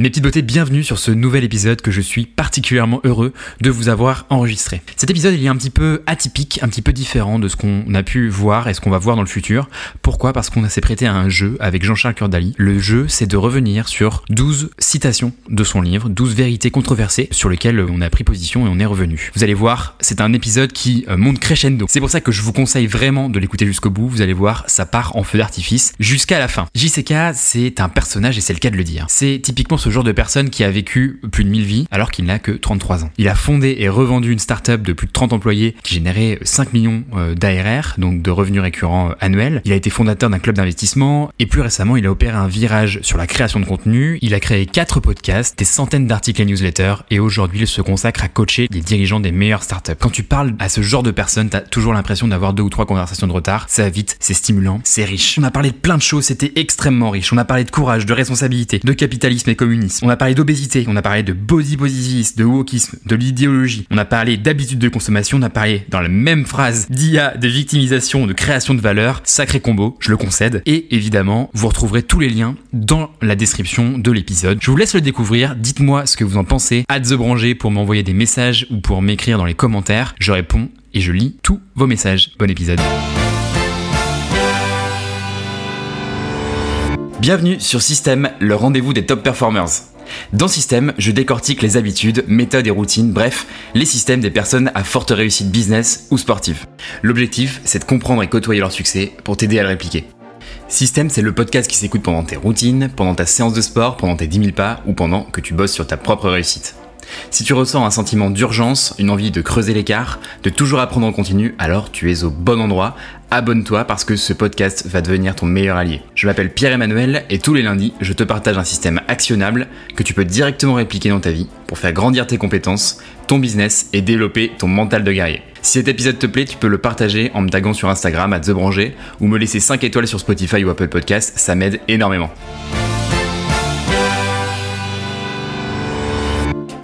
Mes petites beautés, bienvenue sur ce nouvel épisode que je suis particulièrement heureux de vous avoir enregistré. Cet épisode il est un petit peu atypique, un petit peu différent de ce qu'on a pu voir et ce qu'on va voir dans le futur. Pourquoi? Parce qu'on s'est prêté à un jeu avec Jean-Charles Curdali. Le jeu c'est de revenir sur 12 citations de son livre, 12 vérités controversées sur lesquelles on a pris position et on est revenu. Vous allez voir, c'est un épisode qui euh, monte crescendo. C'est pour ça que je vous conseille vraiment de l'écouter jusqu'au bout. Vous allez voir, ça part en feu d'artifice jusqu'à la fin. JCK c'est un personnage et c'est le cas de le dire. C'est typiquement ce genre de personne qui a vécu plus de 1000 vies alors qu'il n'a que 33 ans. Il a fondé et revendu une startup de plus de 30 employés qui générait 5 millions euh, d'ARR, donc de revenus récurrents euh, annuels. Il a été fondateur d'un club d'investissement et plus récemment, il a opéré un virage sur la création de contenu. Il a créé 4 podcasts, des centaines d'articles et newsletters et aujourd'hui, il se consacre à coacher les dirigeants des meilleures startups. Quand tu parles à ce genre de personnes, t'as toujours l'impression d'avoir deux ou trois conversations de retard. Ça va vite, c'est stimulant, c'est riche. On a parlé de plein de choses, c'était extrêmement riche. On a parlé de courage, de responsabilité, de capitalisme et communisme. On a parlé d'obésité, on a parlé de body positivisme, de wokisme, de l'idéologie. On a parlé d'habitudes de consommation, on a parlé dans la même phrase d'IA, de victimisation, de création de valeur. Sacré combo, je le concède. Et évidemment, vous retrouverez tous les liens dans la description de l'épisode. Je vous laisse le découvrir. Dites-moi ce que vous en pensez. Hâte The Branger pour m'envoyer des messages ou pour m'écrire dans les commentaires. Je réponds et je lis tous vos messages. Bon épisode. Bienvenue sur Système, le rendez-vous des top performers. Dans Système, je décortique les habitudes, méthodes et routines, bref, les systèmes des personnes à forte réussite business ou sportive. L'objectif, c'est de comprendre et côtoyer leur succès pour t'aider à le répliquer. Système, c'est le podcast qui s'écoute pendant tes routines, pendant ta séance de sport, pendant tes 10 000 pas ou pendant que tu bosses sur ta propre réussite. Si tu ressens un sentiment d'urgence, une envie de creuser l'écart, de toujours apprendre en continu, alors tu es au bon endroit. Abonne-toi parce que ce podcast va devenir ton meilleur allié. Je m'appelle Pierre-Emmanuel et tous les lundis, je te partage un système actionnable que tu peux directement répliquer dans ta vie pour faire grandir tes compétences, ton business et développer ton mental de guerrier. Si cet épisode te plaît, tu peux le partager en me taguant sur Instagram à TheBranger ou me laisser 5 étoiles sur Spotify ou Apple Podcast, ça m'aide énormément.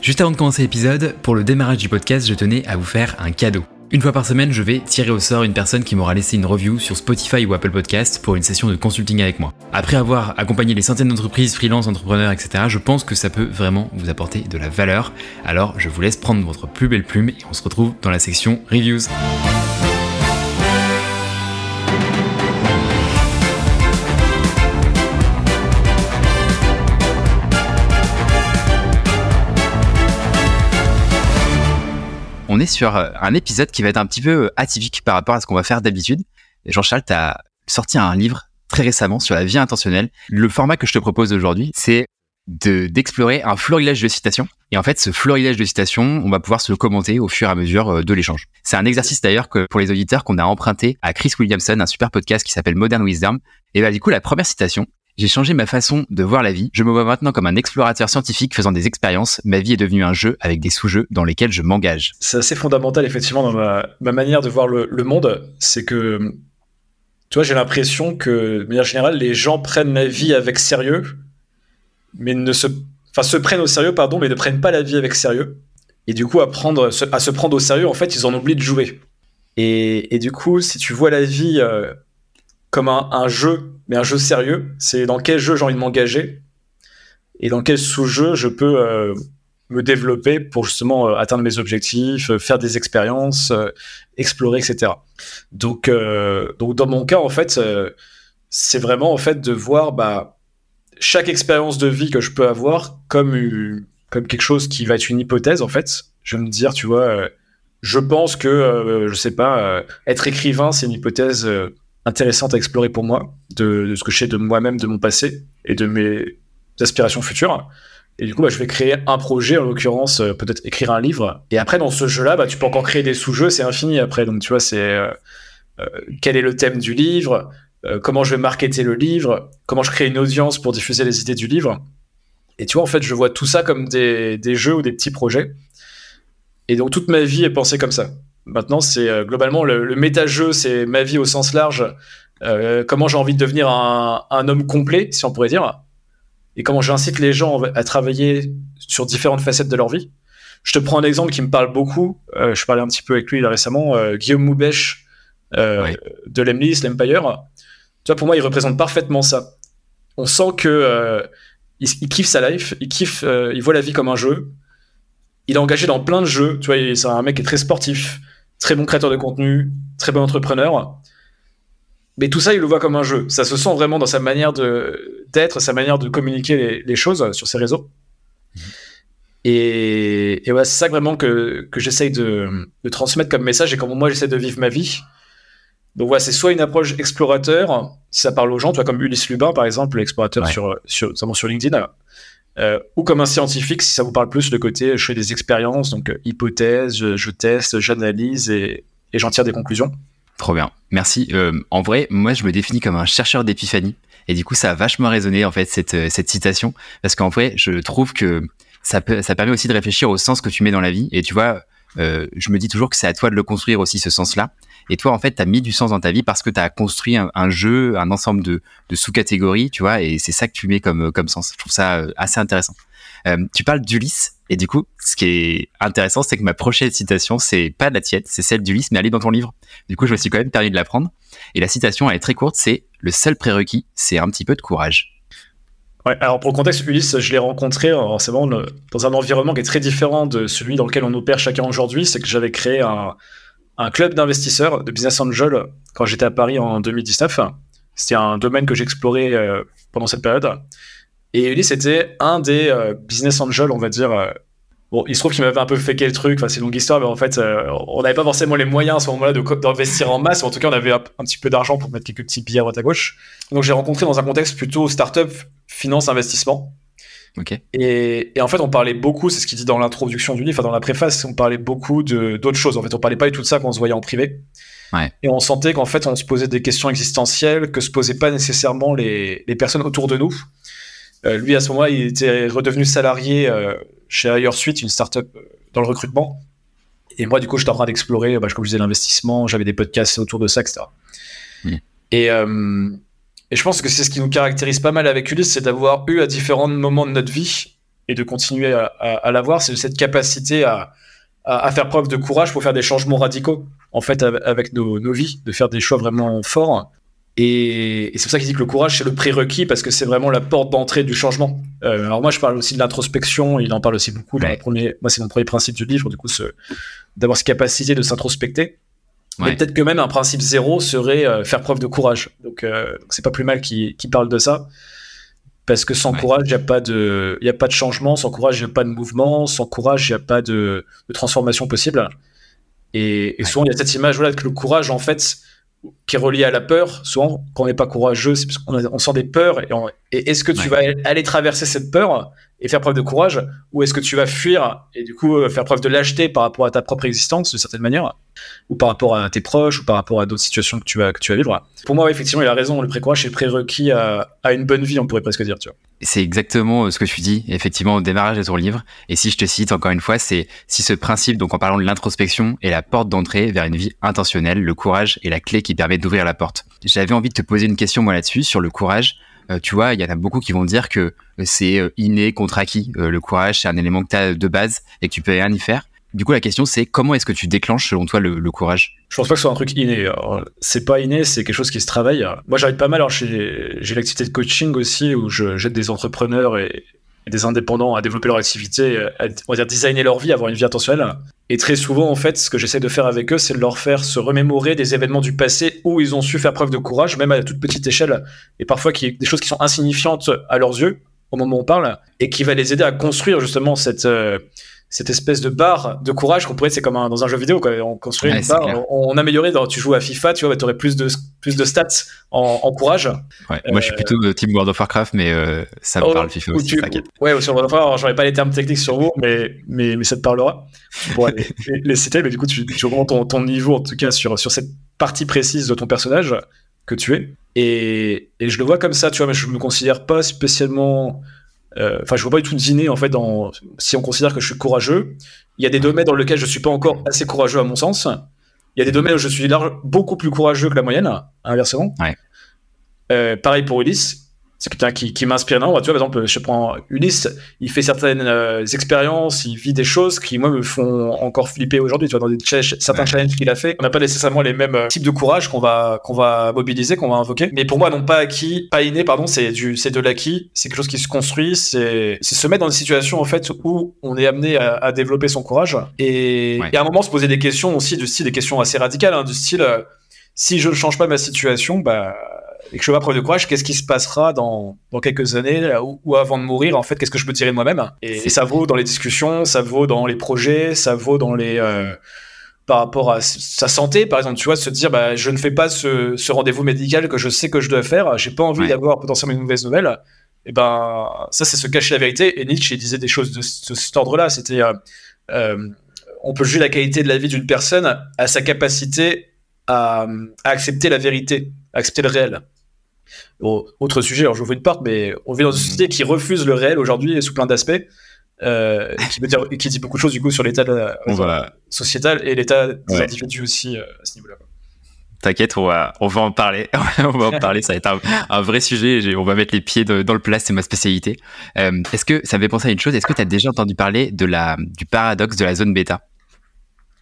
Juste avant de commencer l'épisode, pour le démarrage du podcast, je tenais à vous faire un cadeau. Une fois par semaine, je vais tirer au sort une personne qui m'aura laissé une review sur Spotify ou Apple Podcast pour une session de consulting avec moi. Après avoir accompagné les centaines d'entreprises, freelance, entrepreneurs, etc., je pense que ça peut vraiment vous apporter de la valeur. Alors, je vous laisse prendre votre plus belle plume et on se retrouve dans la section reviews. On est sur euh, un épisode qui va être un petit peu euh, atypique par rapport à ce qu'on va faire d'habitude. Jean-Charles, tu as sorti un livre très récemment sur la vie intentionnelle. Le format que je te propose aujourd'hui, c'est d'explorer un florilège de citations. Et en fait, ce florilège de citations, on va pouvoir se le commenter au fur et à mesure euh, de l'échange. C'est un exercice d'ailleurs que pour les auditeurs qu'on a emprunté à Chris Williamson, un super podcast qui s'appelle Modern Wisdom. Et bah du coup, la première citation, j'ai changé ma façon de voir la vie. Je me vois maintenant comme un explorateur scientifique faisant des expériences. Ma vie est devenue un jeu avec des sous-jeux dans lesquels je m'engage. C'est assez fondamental, effectivement, dans ma, manière de voir le, monde. C'est que, tu vois, j'ai l'impression que, de manière générale, les gens prennent la vie avec sérieux, mais ne se, enfin, se prennent au sérieux, pardon, mais ne prennent pas la vie avec sérieux. Et du coup, à, prendre, à se prendre au sérieux, en fait, ils en oublient de jouer. Et, du coup, si tu vois la vie euh, comme un, jeu, mais un jeu sérieux. C'est dans quel jeu j'ai envie de m'engager et dans quel sous-jeu je peux euh, me développer pour justement euh, atteindre mes objectifs, euh, faire des expériences, explorer, etc. Donc, donc dans mon cas, en fait, c'est vraiment en fait de voir bah, chaque expérience de vie que je peux avoir comme, comme quelque chose qui va être une hypothèse, en fait. Je vais me dire, tu vois, je pense que, je sais pas, être écrivain, c'est une hypothèse intéressante à explorer pour moi, de, ce que je sais de moi-même, de mon passé et de mes aspirations futures. Et du coup, bah, je vais créer un projet, en l'occurrence, euh, peut-être écrire un livre. Et après, dans ce jeu-là, bah, tu peux encore créer des sous-jeux, c'est infini après. Donc, tu vois, c'est euh, euh, quel est le thème du livre, comment je vais marketer le livre, comment je crée une audience pour diffuser les idées du livre. Et tu vois, en fait, je vois tout ça comme des, des jeux ou des petits projets. Et donc, toute ma vie est pensée comme ça. Maintenant, c'est euh, globalement le, le méta-jeu, c'est ma vie au sens large. Euh, comment j'ai envie de devenir un, homme complet, si on pourrait dire, et comment j'incite les gens à travailler sur différentes facettes de leur vie. Je te prends un exemple qui me parle beaucoup. Euh, je parlais un petit peu avec lui récemment, Guillaume Moubèche de l'Emlist, l'Empire. Tu vois, pour moi, il représente parfaitement ça. On sent que il, kiffe sa life, il kiffe, il voit la vie comme un jeu. Il est engagé dans plein de jeux. Tu vois, c'est un mec qui est très sportif, très bon créateur de contenu, très bon entrepreneur. Mais tout ça, il le voit comme un jeu. Ça se sent vraiment dans sa manière d'être, sa manière de communiquer les, choses sur ses réseaux. Mhm. Et, et ouais, c'est ça vraiment que, que j'essaye de, de, transmettre comme message et comment moi j'essaie de vivre ma vie. Donc voilà, c'est soit une approche explorateur, si ça parle aux gens, tu vois, comme Ulysse Lubin par exemple, l'explorateur sur, sur, notamment sur LinkedIn, euh, ou comme un scientifique, si ça vous parle plus, le côté je fais des expériences, donc euh, hypothèse, je, je, teste, j'analyse et, j'en tire des conclusions. Trop bien, merci. Euh, en vrai, moi je me définis comme un chercheur d'épiphanie, et du coup ça a vachement résonné en fait cette, euh, cette citation, parce qu'en vrai je trouve que ça, peut, ça permet aussi de réfléchir au sens que tu mets dans la vie. Et tu vois, euh, je me dis toujours que c'est à toi de le construire aussi, ce sens-là. Et toi, en fait, tu as mis du sens dans ta vie parce que tu as construit un, jeu, un ensemble de, de sous-catégories, tu vois, et c'est ça que tu mets comme, comme sens. Je trouve ça euh, assez intéressant. Euh, tu parles d'Ulysse, et du coup, ce qui est intéressant, c'est que ma prochaine citation, c'est pas la tienne, c'est celle d'Ulysse, mais elle est dans ton livre. Du coup, je me suis quand même permis de la prendre. Et la citation, elle est très courte, c'est le seul prérequis, c'est un petit peu de courage. Ouais, alors pour le contexte, Ulysse, je l'ai rencontré c'est bon, dans un environnement qui est très différent de celui dans lequel on opère chacun aujourd'hui. C'est que j'avais créé un, club d'investisseurs, de business angel, quand j'étais à Paris en 2019. C'était un domaine que j'explorais euh, pendant cette période. Et Ulysse était un des euh, business angels, on va dire, euh, Bon, il se trouve qu'il m'avait un peu fait quel truc, enfin c'est une longue histoire, mais en fait, euh, on n'avait pas forcément les moyens à ce moment-là d'investir en masse, en tout cas, on avait un, petit peu d'argent pour mettre quelques petits billets à droite à gauche. Donc j'ai rencontré dans un contexte plutôt startup, finance, investissement. Et, en fait, on parlait beaucoup, c'est ce qu'il dit dans l'introduction du livre, enfin dans la préface, on parlait beaucoup d'autres choses. En fait, on parlait pas du tout de ça quand on se voyait en privé. Ouais. Et on sentait qu'en fait, on se posait des questions existentielles que se posaient pas nécessairement les, les personnes autour de nous. Euh, lui, à ce moment-là, il était redevenu salarié euh, chez Ailleurs Suite, une startup euh, dans le recrutement. Et moi, du coup, j'étais en train d'explorer, bah, comme je disais, l'investissement, j'avais des podcasts autour de ça, etc. Et, et, je pense que c'est ce qui nous caractérise pas mal avec Ulysse, c'est d'avoir eu à différents moments de notre vie et de continuer à, à, l'avoir, c'est cette capacité à, à, faire preuve de courage pour faire des changements radicaux, en fait, avec nos, nos vies, de faire des choix vraiment forts et, c'est pour ça qu'il dit que le courage, c'est le prérequis parce que c'est vraiment la porte d'entrée du changement. Euh, alors moi, je parle aussi de l'introspection, il en parle aussi beaucoup. Dans premier, moi, c'est mon premier principe du livre, du coup, d'avoir cette capacité de s'introspecter. Mais peut-être que même un principe zéro serait euh, faire preuve de courage. Donc, euh, c'est pas plus mal qu'il parle de ça. Parce que sans courage, il n'y a, pas de, y a pas de changement, sans courage, il n'y a pas de mouvement, sans courage, il n'y a pas de, transformation possible. Et, et souvent, il y a cette image voilà, que le courage, en fait, qui est relié à la peur. Souvent, quand on n'est pas courageux, c'est parce qu'on on sent des peurs. Et, est-ce que tu vas aller traverser cette peur et faire preuve de courage, ou est-ce que tu vas fuir et du coup euh, faire preuve de lâcheté par rapport à ta propre existence de certaine manière, ou par rapport à tes proches, ou par rapport à d'autres situations que tu vas que tu vas vivre? Pour moi, effectivement, il a raison. Le pré-courage est le prérequis à, à, une bonne vie, on pourrait presque dire. Tu vois. C'est exactement euh, ce que tu dis, effectivement, au démarrage de ton livre. Et si je te cite encore une fois, c'est si ce principe, donc en parlant de l'introspection, est la porte d'entrée vers une vie intentionnelle, le courage est la clé qui permet d'ouvrir la porte. J'avais envie de te poser une question moi là-dessus sur le courage. Euh, tu vois, il y en a beaucoup qui vont dire que c'est euh, inné contre acquis. Euh, le courage, c'est un élément que tu as de base et que tu peux rien y faire. Du coup, la question, c'est comment est-ce que tu déclenches, selon toi, le, courage? Je pense pas que ce soit un truc inné. C'est pas inné, c'est quelque chose qui se travaille. Moi, j'arrive pas mal. J'ai l'activité de coaching aussi, où j'aide des entrepreneurs et, des indépendants à développer leur activité, à, on va dire designer leur vie, avoir une vie intentionnelle. Et très souvent, en fait, ce que j'essaie de faire avec eux, c'est de leur faire se remémorer des événements du passé où ils ont su faire preuve de courage, même à toute petite échelle, et parfois qui, des choses qui sont insignifiantes à leurs yeux au moment où on parle, et qui va les aider à construire justement cette, euh, cette espèce de barre de courage qu'on pourrait, c'est comme dans un jeu vidéo, quoi. On construit une barre, on, améliorait. Dans, tu joues à FIFA, tu vois, tu aurais plus de, plus de stats en, courage. Ouais, moi, je suis plutôt de team World of Warcraft, mais euh, ça me oh, parle FIFA aussi, t'inquiète. Ouais, sur World of Warcraft, j'aurais pas les termes techniques sur vous, mais, mais, mais ça te parlera. Pour les, les, citer, mais du coup, tu, tu augmentes ton, ton, niveau, en tout cas, sur, sur cette partie précise de ton personnage que tu es. Et, et je le vois comme ça, tu vois, mais je me considère pas spécialement euh, enfin, je vois pas du tout dîner en fait dans si on considère que je suis courageux. Il y a des domaines dans lesquels je suis pas encore assez courageux à mon sens. Il y a des domaines où je suis beaucoup plus courageux que la moyenne, inversement. Ouais. Euh, pareil pour Ulysse. C'est quelqu'un qui, qui m'inspire énormément. Tu vois, par exemple, je prends Ulysse, il fait certaines euh, expériences, il vit des choses qui, moi, me font encore flipper aujourd'hui. Tu vois, dans des certains challenges qu'il a fait, on n'a pas nécessairement les mêmes euh, types de courage qu'on va, qu'on va mobiliser, qu'on va invoquer. Mais pour moi, non pas acquis, pas inné, pardon, c'est du, c'est de l'acquis, c'est quelque chose qui se construit, c'est, c'est se mettre dans des situations, en fait, où on est amené à, à développer son courage. Et, et, à un moment, se poser des questions aussi, du style, des questions assez radicales, hein, du style, euh, si je ne change pas ma situation, bah, et que je fais pas preuve de courage, qu'est-ce qui se passera dans, dans quelques années ou, avant de mourir En fait, qu'est-ce que je peux tirer de moi-même? Et, ça vaut dans les discussions, ça vaut dans les projets, ça vaut dans les euh, par rapport à sa santé, par exemple, tu vois, se dire, bah, je ne fais pas ce, ce rendez-vous médical que je sais que je dois faire, j'ai pas envie d'avoir potentiellement une mauvaise nouvelle. Et ben, ça, c'est se cacher la vérité. Et Nietzsche disait des choses de, cet ordre-là. C'était, euh, euh, on peut juger la qualité de la vie d'une personne à sa capacité à, à accepter la vérité, à accepter le réel autre sujet, alors j'ouvre une porte, mais on vit dans une mhm. société qui refuse le réel aujourd'hui sous plein d'aspects. Euh, qui, dire, qui, dit beaucoup de choses du coup sur l'état sociétal et l'état des individus aussi euh, à ce niveau-là. T'inquiète, on va, on va en parler. on va en parler. Ça va être un, vrai sujet. On va mettre les pieds dans le plat. C'est ma spécialité. Euh, est-ce que ça me fait penser à une chose Est-ce que tu as déjà entendu parler de la, du paradoxe de la zone bêta?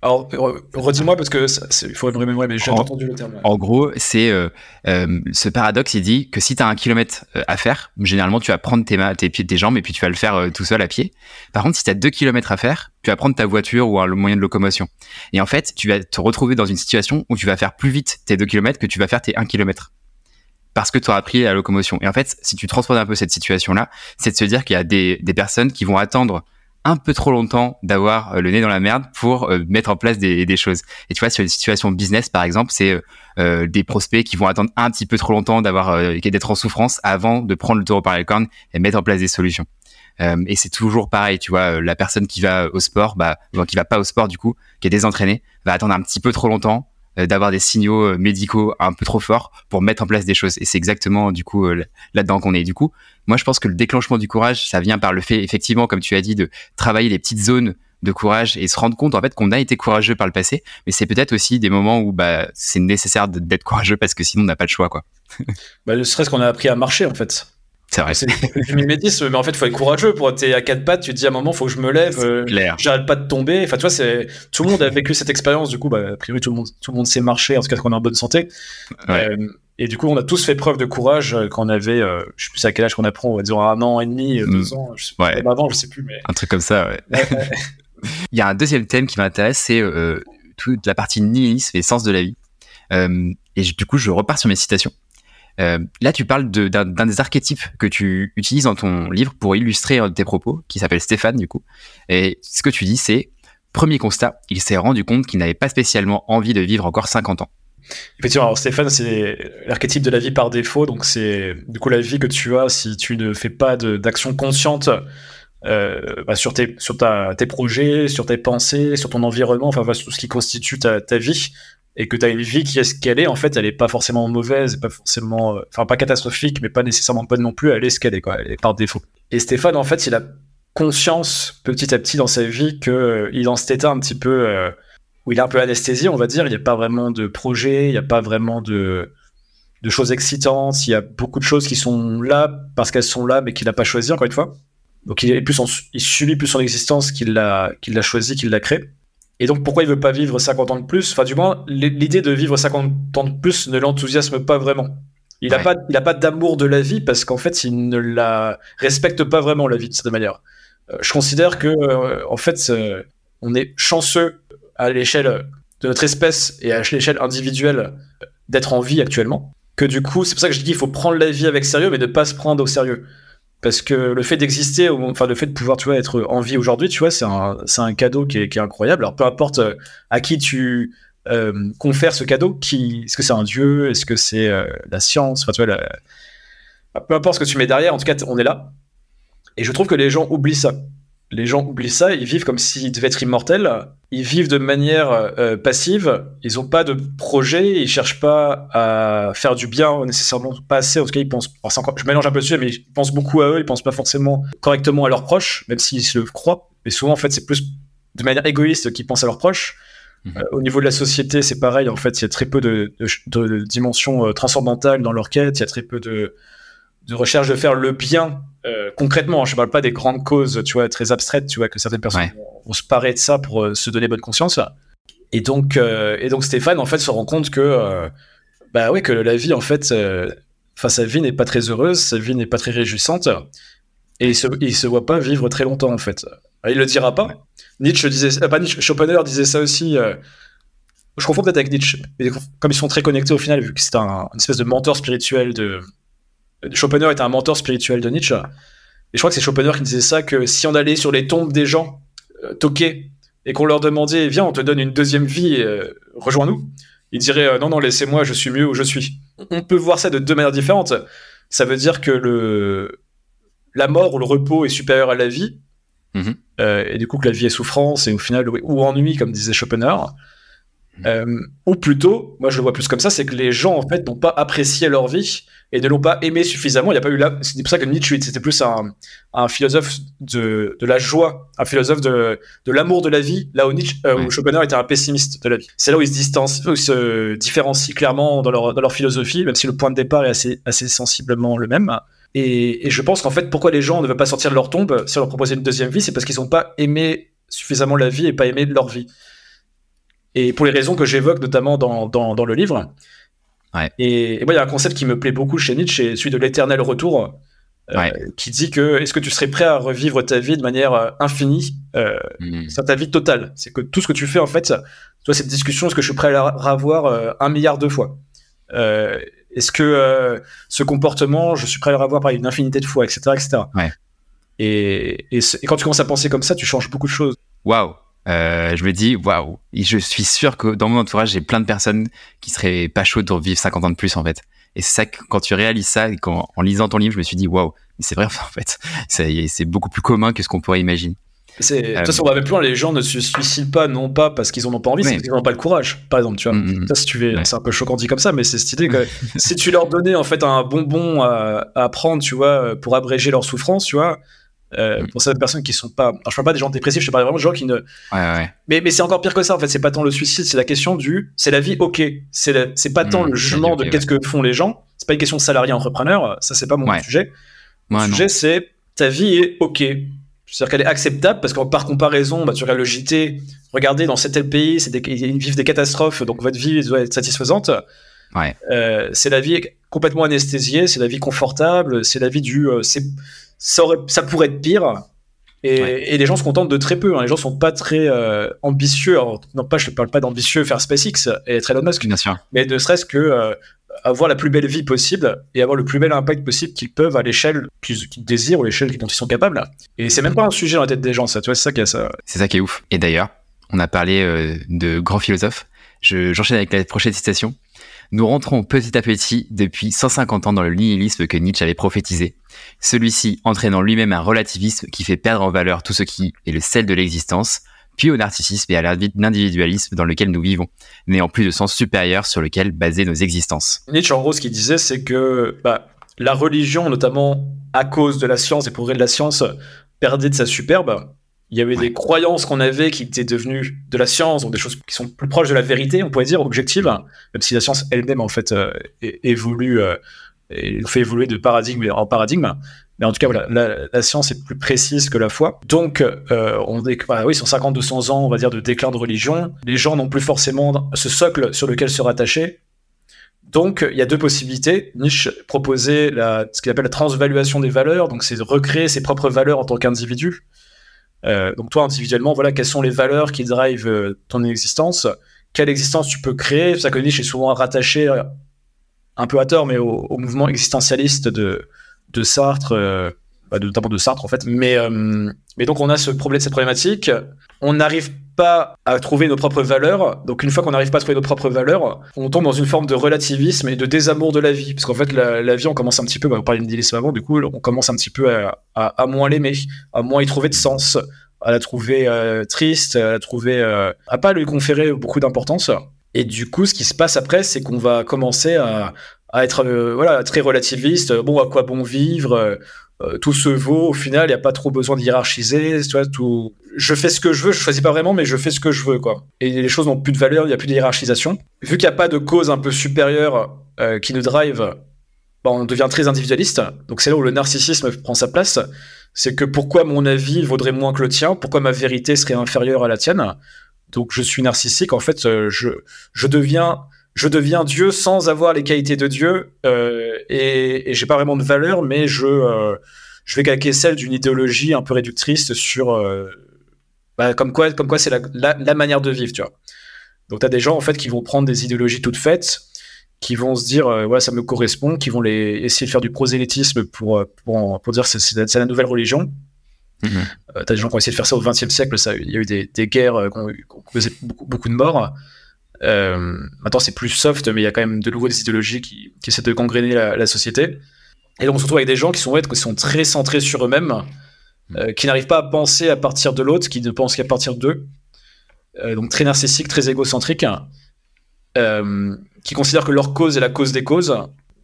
Alors, redis-moi parce que il faudrait me remémorer, mais j'ai entendu le terme. En gros, c'est euh, euh, ce paradoxe, il dit que si tu as un kilomètre euh, à faire, généralement tu vas prendre tes, tes pieds, tes jambes et puis tu vas le faire tout seul à pied. Par contre, si tu as deux kilomètres à faire, tu vas prendre ta voiture ou un moyen de locomotion. Et en fait, tu vas te retrouver dans une situation où tu vas faire plus vite tes deux kilomètres que tu vas faire tes un kilomètre parce que tu auras appris la locomotion. Et en fait, si tu transformes un peu cette situation-là, c'est de se dire qu'il y a des, des personnes qui vont attendre un peu trop longtemps d'avoir euh, le nez dans la merde pour euh, mettre en place des, choses. Et tu vois, sur une situation business, par exemple, c'est euh, des prospects qui vont attendre un petit peu trop longtemps d'avoir d'être en souffrance avant de prendre le taureau par les cornes et mettre en place des solutions. et c'est toujours pareil, tu vois, la personne qui va au sport, bah, qui va pas au sport du coup, qui est désentraînée, va attendre un petit peu trop longtemps euh, d'avoir des signaux euh, médicaux un peu trop forts pour mettre en place des choses. Et c'est exactement du coup euh, là-dedans qu'on est. Du coup, moi je pense que le déclenchement du courage, ça vient par le fait, effectivement, comme tu as dit, de travailler les petites zones de courage et se rendre compte en fait qu'on a été courageux par le passé, mais c'est peut-être aussi des moments où bah, c'est nécessaire d'être courageux parce que sinon on n'a pas le choix quoi. bah, le stress qu'on a appris à marcher en fait. C'est vrai. C'est du mimétisme, mais en fait, il faut être courageux pour être à quatre pattes. Tu te dis à un moment, il faut que je me lève. Euh, J'arrête pas de tomber. Enfin, tu vois, c'est tout le monde a vécu cette expérience. Du coup, bah, a priori, tout le monde, tout le monde sait marcher, en tout cas, qu'on est en bonne santé. Euh, et du coup, on a tous fait preuve de courage euh, quand on avait, euh, je sais plus à quel âge qu'on apprend, on va dire un an et demi, mm. deux ans, je sais pas, ouais. avant, je sais plus, mais un truc comme ça. Ouais. Il y a un deuxième thème qui m'intéresse, c'est toute la partie nihilisme et sens de la vie. et du coup, je repars sur mes citations. Euh, là, tu parles d'un des archétypes que tu utilises dans ton livre pour illustrer tes propos, qui s'appelle Stéphane, du coup. Et ce que tu dis, c'est premier constat, il s'est rendu compte qu'il n'avait pas spécialement envie de vivre encore 50 ans. Effectivement, alors Stéphane, c'est l'archétype de la vie par défaut, donc c'est du coup la vie que tu as si tu ne fais pas d'action consciente euh, bah, sur, tes, sur ta, tes projets, sur tes pensées, sur ton environnement, enfin tout ce qui constitue ta, ta vie et que tu une vie qui est ce qu'elle est, en fait, elle est pas forcément mauvaise, pas forcément, euh, enfin pas catastrophique, mais pas nécessairement bonne non plus, elle est ce qu'elle est, quoi, elle est par défaut. Et Stéphane, en fait, il a conscience petit à petit dans sa vie que euh, est dans cet état un petit peu où il est un peu anesthésié, on va dire. Il n'y a pas vraiment de projet, il n'y a pas vraiment de, de choses excitantes. Il y a beaucoup de choses qui sont là parce qu'elles sont là, mais qu'il n'a pas choisi encore une fois. Donc il est plus, il subit plus son existence qu'il l'a, qu'il l'a choisi, qu'il l'a créé. Et donc, pourquoi il veut pas vivre 50 ans de plus? Enfin, du moins, l'idée de vivre 50 ans de plus ne l'enthousiasme pas vraiment. Il n'a pas, il a pas d'amour de la vie parce qu'en fait, il ne la respecte pas vraiment la vie de cette manière. Euh, je considère que, euh, en fait, euh, on est chanceux à l'échelle de notre espèce et à l'échelle individuelle d'être en vie actuellement. Que du coup, c'est pour ça que je dis qu'il faut prendre la vie avec sérieux, mais ne pas se prendre au sérieux parce que le fait d'exister, enfin le fait de pouvoir, tu vois, être en vie aujourd'hui, tu vois, c'est un, cadeau qui est, incroyable. Alors peu importe euh, à qui tu euh, confères ce cadeau, est-ce que c'est un dieu, est-ce que c'est euh, la science, enfin tu vois, peu importe ce que tu mets derrière, en tout cas, on est là. Et je trouve que les gens oublient ça les gens oublient ça, ils vivent comme s'ils devaient être immortels, ils vivent de manière euh, passive, ils n'ont pas de projet, ils cherchent pas à faire du bien nécessairement, pas assez, en tout cas ils pensent, encore, je mélange un peu dessus, mais ils pensent beaucoup à eux, ils pensent pas forcément correctement à leurs proches, même s'ils se le croient, mais souvent en fait c'est plus de manière égoïste qu'ils pensent à leurs proches. Mhm. Euh, au niveau de la société, c'est pareil, en fait il y a très peu de, de, de dimensions euh, transcendantales dans leur quête, il y a très peu de de recherche de faire le bien concrètement. Je parle pas des grandes causes, tu vois, très abstraites, tu vois, que certaines personnes vont, se parer de ça pour se donner bonne conscience. Et donc, et donc Stéphane en fait se rend compte que bah ouais que la vie en fait, enfin sa vie n'est pas très heureuse, sa vie n'est pas très réjouissante, et il se, il se voit pas vivre très longtemps en fait. Il le dira pas. Nietzsche disait, pas Nietzsche, Schopenhauer disait ça aussi je confonds peut-être avec Nietzsche, mais comme ils sont très connectés au final, vu que c'est un, une espèce de mentor spirituel de. Schopenhauer était un mentor spirituel de Nietzsche. Et je crois que c'est Schopenhauer qui disait ça que si on allait sur les tombes des gens euh, toqués et qu'on leur demandait, viens, on te donne une deuxième vie, euh, rejoins-nous, ils diraient, euh, non, non, laissez-moi, je suis mieux où je suis. On peut voir ça de deux manières différentes. Ça veut dire que le, la mort ou le repos est supérieur à la vie, mm-hmm. et du coup que la vie est souffrance et au final, ou ennui, comme disait Schopenhauer. Euh, ou plutôt, moi je le vois plus comme ça, c'est que les gens en fait n'ont pas apprécié leur vie et ne l'ont pas aimé suffisamment. Il n'y a pas eu là. C'est pour ça que Nietzsche c'était plus un, un, philosophe de, de, la joie, un philosophe de, de l'amour de la vie. Là où, Nietzsche, euh, Schopenhauer était un pessimiste de la vie. C'est là où ils se distancient, où ils se différencient clairement dans leur, dans leur philosophie, même si le point de départ est assez, assez sensiblement le même. Et, et je pense qu'en fait, pourquoi les gens ne veulent pas sortir de leur tombe si on leur proposait une deuxième vie, c'est parce qu'ils n'ont pas aimé suffisamment la vie et pas aimé leur vie. Et pour les raisons que j'évoque notamment dans, dans, dans, le livre. Ouais. Et, moi, il y a un concept qui me plaît beaucoup chez Nietzsche, c'est celui de l'éternel retour, euh, qui dit que est-ce que tu serais prêt à revivre ta vie de manière euh, infinie, euh, mmh. ta vie totale? C'est que tout ce que tu fais, en fait, toi, cette discussion, est-ce que je suis prêt à la revoir un milliard de fois? Est-ce que ce comportement, je suis prêt à le revoir par une infinité de fois, etc. etc. Ouais. Et, et, et, quand tu commences à penser comme ça, tu changes beaucoup de choses. Waouh euh, je me dis waouh, je suis sûr que dans mon entourage, j'ai plein de personnes qui seraient pas chaudes pour vivre 50 ans de plus en fait. Et c'est ça que quand tu réalises ça, et en lisant ton livre, je me suis dit waouh, c'est vrai en fait, c'est beaucoup plus commun que ce qu'on pourrait imaginer. C'est, de toute façon, on va même plus loin, les gens ne se suicident pas, non pas parce qu'ils en ont pas envie, c'est parce qu'ils n'ont pas le courage, par exemple, tu vois. Mm, mm, ça, si tu veux, c'est un peu choquant dit comme ça, mais c'est cette idée que si tu leur donnais en fait un bonbon à, à prendre, tu vois, pour abréger leur souffrance, tu vois, euh, mm. pour certaines personnes qui sont pas. Alors, je parle pas des gens dépressifs, je parle vraiment de gens qui ne. Ouais, ouais. Mais, mais c'est encore pire que ça, en fait. C'est pas tant le suicide, c'est la question du. C'est la vie, ok. C'est pas tant mm, le jugement de qu'est-ce que font les gens. C'est pas une question de salarié entrepreneur. Ça, c'est pas mon sujet. Mon sujet, c'est ta vie est ok. C'est-à-dire qu'elle est acceptable parce que par comparaison, bah, tu regardes le JT, regardez dans tel pays, des, ils vivent des catastrophes, donc votre vie doit être satisfaisante. Ouais. Euh, c'est la vie complètement anesthésiée, c'est la vie confortable, c'est la vie du. Euh, ça, ça pourrait être pire. Et, les gens se contentent de très peu. Hein. Les gens sont pas très euh, ambitieux. non, pas, je ne parle pas d'ambitieux faire SpaceX et être Elon Musk. Bien sûr. Mais ne serait-ce que euh, avoir la plus belle vie possible et avoir le plus bel impact possible qu'ils peuvent à l'échelle qu'ils désirent ou l'échelle dont ils sont capables. Et c'est même pas un sujet dans la tête des gens, ça. Tu vois, c'est ça qui est ça. C'est ça qui est ouf. Et d'ailleurs, on a parlé euh, de grands philosophes. J'enchaîne avec la prochaine citation. Nous rentrons petit à petit depuis 150 ans dans le nihilisme que Nietzsche avait prophétisé, celui-ci entraînant lui-même un relativisme qui fait perdre en valeur tout ce qui est le sel de l'existence, puis au narcissisme et à l'individualisme dans lequel nous vivons, n'ayant plus de sens supérieur sur lequel baser nos existences. Nietzsche, en gros, ce qu'il disait, c'est que bah, la religion, notamment à cause de la science et progrès de la science, perdait de sa superbe, il y avait des croyances qu'on avait qui étaient devenues de la science, donc des choses qui sont plus proches de la vérité, on pourrait dire, objectives, même si la science elle-même, en fait, euh, évolue, euh, et fait évoluer de paradigme en paradigme. Mais en tout cas, voilà, la, science est plus précise que la foi. Donc, euh, on est, oui, sur 50-200 ans, on va dire, de déclin de religion, les gens n'ont plus forcément ce socle sur lequel se rattacher. Donc, il y a deux possibilités. Nietzsche proposait ce qu'il appelle la transvaluation des valeurs, donc c'est recréer ses propres valeurs en tant qu'individu. Euh, donc toi individuellement, voilà, quelles sont les valeurs qui drivent euh, ton existence? Quelle existence tu peux créer? Ça que Nietzsche est souvent rattaché, euh, un peu à tort, mais au, mouvement existentialiste de, de Sartre, bah, notamment de Sartre en fait. Mais, mais donc on a ce problème, cette problématique. On n'arrive pas à trouver nos propres valeurs. Donc une fois qu'on n'arrive pas à trouver nos propres valeurs, on tombe dans une forme de relativisme et de désamour de la vie. Parce qu'en fait, la, vie, on commence un petit peu, bah, on parlait de nihilisme avant, du coup, on commence un petit peu à, à, moins l'aimer, à moins y trouver de sens, à la trouver euh, triste, à la trouver, euh, à pas lui conférer beaucoup d'importance. Et du coup, ce qui se passe après, c'est qu'on va commencer à, être euh, voilà très relativiste. Bon, à quoi bon vivre? Euh, tout se vaut. Au final, il n'y a pas trop besoin de tout... Je fais ce que je veux, je choisis pas vraiment, mais je fais ce que je veux. quoi. Et les choses n'ont plus de valeur, il n'y a plus de hiérarchisation. Vu qu'il n'y a pas de cause un peu supérieure euh, qui nous drive, bah, on devient très individualiste. Donc c'est là où le narcissisme prend sa place. C'est que pourquoi mon avis vaudrait moins que le tien? Pourquoi ma vérité serait inférieure à la tienne? Donc je suis narcissique. En fait, euh, je, je deviens je deviens Dieu sans avoir les qualités de Dieu euh, et, et j'ai pas vraiment de valeur, mais je euh, je vais calquer celle d'une idéologie un peu réductrice sur euh, bah, comme quoi comme quoi c'est la, la, la, manière de vivre, tu vois. Donc tu as des gens en fait qui vont prendre des idéologies toutes faites, qui vont se dire ouais ça me correspond, qui vont les essayer de faire du prosélytisme pour pour, pour dire c'est, c'est la nouvelle religion. Mmh. Euh, t'as des gens qui ont essayé de faire ça au XXe siècle, ça, il y a eu des, des guerres qui ont, qui ont causé beaucoup, beaucoup de morts. Euh, maintenant, c'est plus soft, mais il y a quand même de nouveau des idéologies qui, qui essaient de gangréner la, la, société. Et donc, on se retrouve avec des gens qui sont, ouais, qui sont très centrés sur eux-mêmes, euh, qui n'arrivent pas à penser à partir de l'autre, qui ne pensent qu'à partir d'eux. Euh, donc, très narcissiques, très égocentriques, euh, qui considèrent que leur cause est la cause des causes.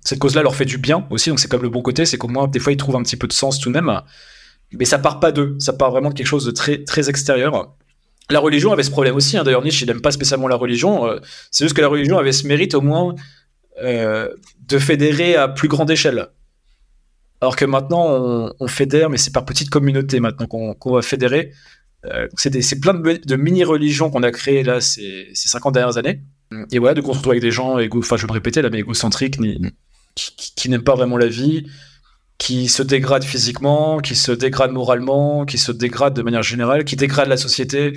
Cette cause-là leur fait du bien aussi, donc c'est comme le bon côté, c'est qu'au moins, des fois, ils trouvent un petit peu de sens tout de même. Mais ça part pas d'eux, ça part vraiment de quelque chose de très, très extérieur. La religion avait ce problème aussi. Hein. D'ailleurs, Nietzsche n'aime pas spécialement la religion. Euh, c'est juste que la religion avait ce mérite au moins euh, de fédérer à plus grande échelle. Alors que maintenant, on, fédère, mais c'est par petites communautés maintenant qu'on qu va fédérer. Euh, c'est plein de, de mini-religions qu'on a créées là ces, ces 50 dernières années. Et voilà, de qu'on se retrouve avec des gens, enfin je vais me répéter là, mais égocentriques, qui, qui, qui n'aiment pas vraiment la vie, qui se dégradent physiquement, qui se dégradent moralement, qui se dégradent de manière générale, qui dégradent la société.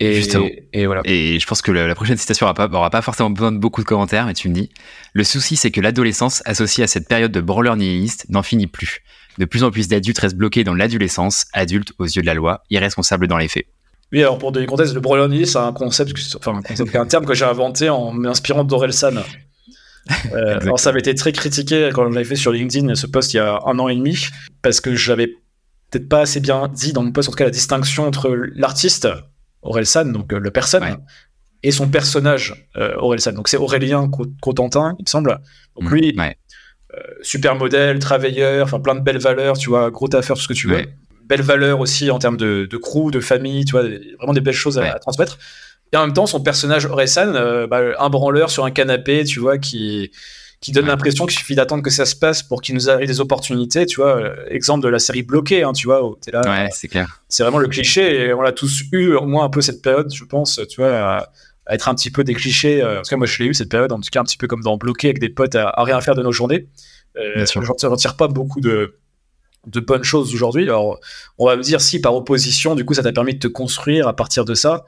Et, Justement. et voilà. Et je pense que la, la prochaine citation aura pas, forcément besoin de beaucoup de commentaires, mais tu me dis Le souci, c'est que l'adolescence, associée à cette période de branleur nihiliste, n'en finit plus. De plus en plus d'adultes restent bloqués dans l'adolescence, adultes aux yeux de la loi, irresponsables dans les faits. Oui, alors pour donner le contexte, le branleur nihiliste, c'est un concept, enfin un, concept, un terme que j'ai inventé en m'inspirant d'Orelsan. Euh, alors ça avait été très critiqué quand j'avais fait sur LinkedIn ce post il y a un an et demi parce que j'avais peut-être pas assez bien dit dans mon post en tout cas la distinction entre l'artiste Orelsan, donc euh, le personne, ouais. et son personnage euh, Orelsan. Donc c'est Aurélien Cotentin, il me semble. Donc lui, ouais. euh, super modèle, travailleur, enfin plein de belles valeurs, tu vois, gros affaire, tout ce que tu veux. Ouais. Belles valeurs aussi en termes de, de crew, de famille, tu vois, vraiment des belles choses à, à transmettre. Et en même temps, son personnage Orelsan, euh, bah, un branleur sur un canapé, tu vois, qui qui donne ouais. l'impression qu'il suffit d'attendre que ça se passe pour qu'il nous arrive des opportunités, tu vois. Euh, exemple de la série Bloquée, hein, tu vois, où t'es là. Ouais, c'est clair. C'est vraiment le cliché et on l'a tous eu, au moins un peu cette période, je pense, tu vois, à, à être un petit peu des clichés. Euh, en tout cas, moi, je l'ai eu cette période, en tout cas, un petit peu comme dans Bloqué avec des potes à, à rien faire de nos journées. Euh, je ne retire pas beaucoup de, de bonnes choses aujourd'hui. Alors, on va me dire si par opposition, du coup, ça t'a permis de te construire à partir de ça.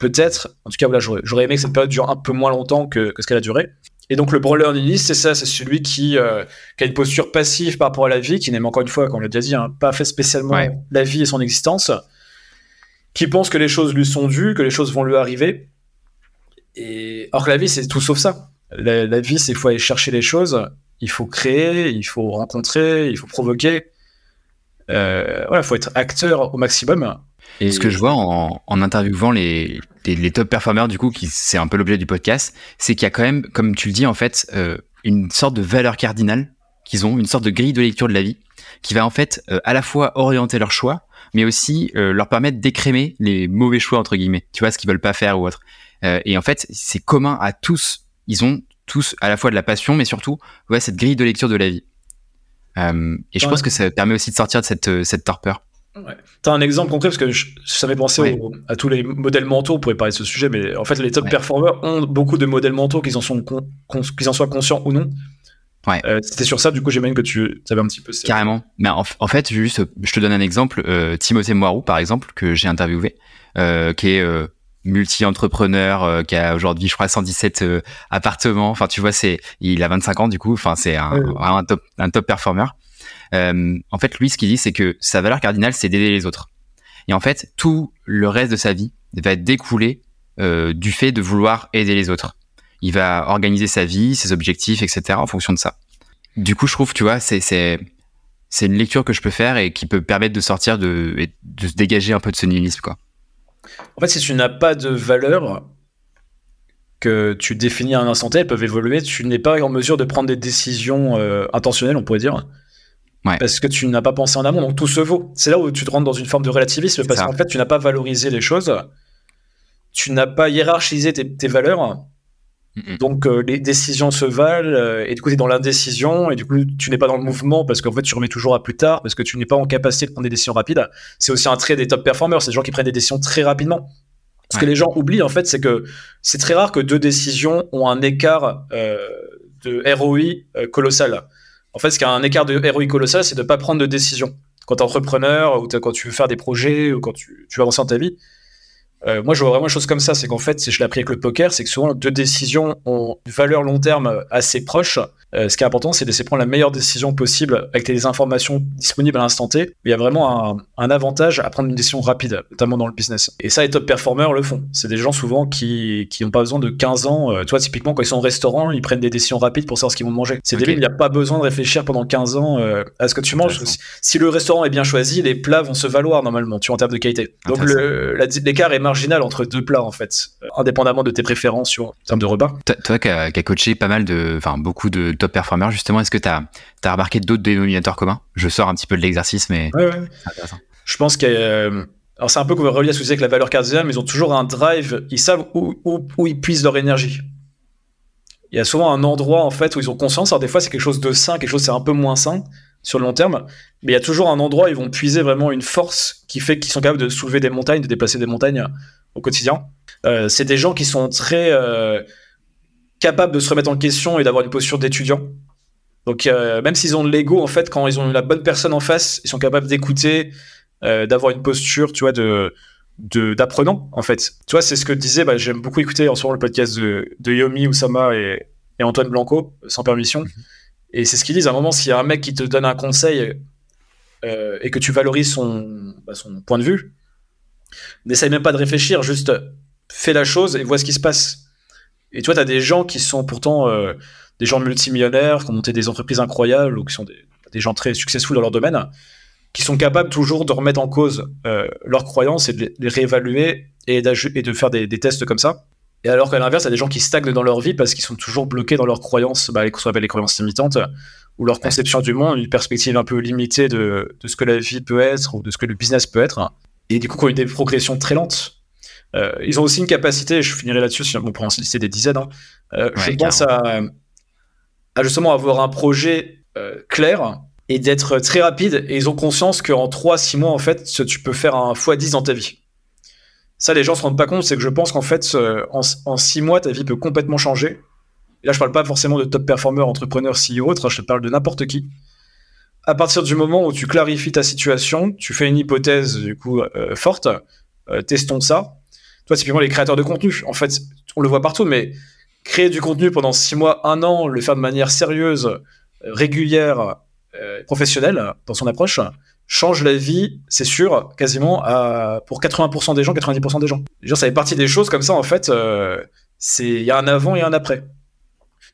Peut-être. En tout cas, voilà, j'aurais aimé que cette période dure un peu moins longtemps que, que ce qu'elle a duré. Et donc le branleur nihiliste, c'est ça, c'est celui qui, euh, qui, a une posture passive par rapport à la vie, qui n'aime encore une fois, comme on l'a déjà dit, hein, pas fait spécialement ouais. la vie et son existence, qui pense que les choses lui sont dues, que les choses vont lui arriver. Et or que la vie, c'est tout sauf ça. La, la vie, c'est il faut aller chercher les choses, il faut créer, il faut rencontrer, il faut provoquer. Euh, voilà, il faut être acteur au maximum. Et... Ce que je vois en, en interviewant les, les, les, top performers, du coup, qui c'est un peu l'objet du podcast, c'est qu'il y a quand même, comme tu le dis, en fait, euh, une sorte de valeur cardinale qu'ils ont, une sorte de grille de lecture de la vie, qui va en fait euh, à la fois orienter leurs choix, mais aussi euh, leur permettre d'écrémer les mauvais choix entre guillemets. Tu vois ce qu'ils veulent pas faire ou autre. Euh, et en fait, c'est commun à tous. Ils ont tous à la fois de la passion, mais surtout ouais cette grille de lecture de la vie. Euh, et je ouais. pense que ça permet aussi de sortir de cette cette torpeur. Ouais. T'as un exemple concret parce que je, ça m'est pensé ouais. au, à tous les modèles mentaux. On pourrait parler de ce sujet, mais en fait, les top ouais. performers ont beaucoup de modèles mentaux, qu'ils en, sont con, con, qu'ils en soient conscients ou non. Ouais. Euh, C'était sur ça, du coup, j'imagine que tu avais un petit peu. Carrément. Mais en, en, fait, juste, je te donne un exemple. Euh, Timothée Moirou, par exemple, que j'ai interviewé, euh, qui est euh, multi-entrepreneur, euh, qui a aujourd'hui, je crois, 117 appartements. Enfin, tu vois, c'est, il a 25 ans, du coup. Enfin, c'est un, vraiment un top, un top performer. Euh, en fait, lui, ce qu'il dit, c'est que sa valeur cardinale, c'est d'aider les autres. Et en fait, tout le reste de sa vie va découler euh, du fait de vouloir aider les autres. Il va organiser sa vie, ses objectifs, etc. en fonction de ça. Du coup, je trouve, tu vois, c'est une lecture que je peux faire et qui peut permettre de sortir de de se dégager un peu de ce nihilisme, quoi. En fait, si tu n'as pas de valeur que tu définis à un instant T, elles peuvent évoluer. Tu n'es pas en mesure de prendre des décisions euh, intentionnelles, on pourrait dire. Ouais. Parce que tu n'as pas pensé en amont, donc tout se vaut. C'est là où tu te rentres dans une forme de relativisme, parce qu'en fait, tu n'as pas valorisé les choses, tu n'as pas hiérarchisé tes, tes, valeurs, Donc euh, les décisions se valent euh, et du coup tu es dans l'indécision et du coup tu n'es pas dans le mouvement parce qu'en fait tu remets toujours à plus tard parce que tu n'es pas en capacité de prendre des décisions rapides. C'est aussi un trait des top performers, c'est des gens qui prennent des décisions très rapidement. Ce que les gens oublient en fait, c'est que c'est très rare que deux décisions ont un écart euh, de ROI colossal. En fait, ce qui a un écart de ROI colossal, c'est de ne pas prendre de décision. Quand tu es entrepreneur ou quand tu veux faire des projets ou quand tu, tu veux avancer dans ta vie, euh, moi, je vois vraiment une chose comme ça, c'est qu'en fait, je l'ai appris avec le poker, c'est que souvent deux décisions ont une valeur long terme assez proche. Euh, ce qui est important, c'est d'essayer de prendre la meilleure décision possible avec les informations disponibles à l'instant T. Il y a vraiment un, un, avantage à prendre une décision rapide, notamment dans le business. Et ça, les top performers le font. C'est des gens souvent qui qui n'ont pas besoin de 15 ans. Euh, tu vois, typiquement quand ils sont au restaurant, ils prennent des décisions rapides pour savoir ce qu'ils vont manger. C'est okay. il n'y a pas besoin de réfléchir pendant 15 ans euh, à ce que tu manges. Si le restaurant est bien choisi, les plats vont se valoir normalement, tu vois, en termes de qualité. Donc l'écart est marginal entre deux plats en fait, euh, indépendamment de tes préférences sur en termes de repas. Toi qui as, coaché pas mal de, enfin beaucoup de top performers justement, est-ce que tu as, as, remarqué d'autres dénominateurs communs? Je sors un petit peu de l'exercice, mais ouais, ouais. Je pense que euh, alors c'est un peu qu'on va relier à ce que c'est avec la valeur cardiaque, mais ils ont toujours un drive, ils savent où, où, où ils puisent leur énergie. Il y a souvent un endroit en fait où ils ont conscience. Alors des fois c'est quelque chose de sain, quelque chose c'est un peu moins sain sur le long terme, mais il y a toujours un endroit où ils vont puiser vraiment une force qui fait qu'ils sont capables de soulever des montagnes, de déplacer des montagnes au quotidien. Euh, c'est des gens qui sont très euh, capables de se remettre en question et d'avoir une posture d'étudiant. Donc euh, même s'ils ont de l'ego, en fait, quand ils ont la bonne personne en face, ils sont capables d'écouter, euh, d'avoir une posture, tu vois, de d'apprenant en fait. Tu vois, c'est ce que disait, bah, j'aime beaucoup écouter en ce moment le podcast de, de Yomi Oussama et, et Antoine Blanco, sans permission. Mm-hmm. Et c'est ce qu'ils disent, à un moment, s'il y a un mec qui te donne un conseil euh, et que tu valorises son, bah, son point de vue, n'essaye même pas de réfléchir, juste fais la chose et vois ce qui se passe. Et tu vois, tu as des gens qui sont pourtant euh, des gens multimillionnaires, qui ont monté des entreprises incroyables ou qui sont des, des gens très successful dans leur domaine, qui sont capables toujours de remettre en cause euh, leurs croyances et de les réévaluer et, et de faire des, des, tests comme ça. Et alors qu'à l'inverse, il y a des gens qui stagnent dans leur vie parce qu'ils sont toujours bloqués dans leurs croyances, bah, qu'on appelle les croyances limitantes, ou leur conception du monde, une perspective un peu limitée de, de, ce que la vie peut être ou de ce que le business peut être et du coup, qui ont eu des progressions très lentes. Euh, ils ont aussi une capacité, je finirai là-dessus, on pourrait en lister des dizaines, hein. euh, ouais, je pense à, à, justement avoir un projet euh, clair et d'être très rapide, et ils ont conscience qu'en 3-6 mois, en fait, tu peux faire un x10 dans ta vie. Ça, les gens se rendent pas compte, c'est que je pense qu'en fait, en, en 6 mois, ta vie peut complètement changer. Et là, je parle pas forcément de top performer, entrepreneur, CEO, autre, je te parle de n'importe qui à partir du moment où tu clarifies ta situation, tu fais une hypothèse du coup euh, forte, euh, testons ça. Toi, typiquement les créateurs de contenu, en fait, on le voit partout, mais créer du contenu pendant six mois, un an, le faire de manière sérieuse, régulière, euh, professionnelle dans son approche, change la vie, c'est sûr, quasiment pour 80% des gens, 90% des gens. Genre, ça fait partie des choses comme ça, en fait, euh, c'est il y a un avant et un après.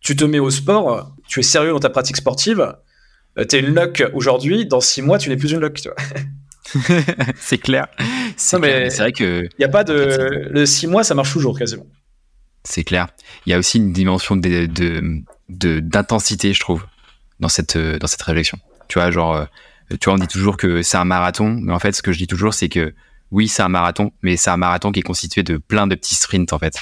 Tu te mets au sport, tu es sérieux dans ta pratique sportive, euh, t'es une luck aujourd'hui, dans six mois, tu n'es plus une luck, c'est clair. C'est vrai que. Il n'y a pas de. le six mois, ça marche toujours quasiment. C'est clair. Il y a aussi une dimension d'intensité, de, de, je trouve, dans cette, dans cette réflexion. Tu vois, genre, euh, tu vois, on dit toujours que c'est un marathon, mais en fait, ce que je dis toujours, c'est que oui, c'est un marathon, mais c'est un marathon qui est constitué de plein de petits sprints, en fait,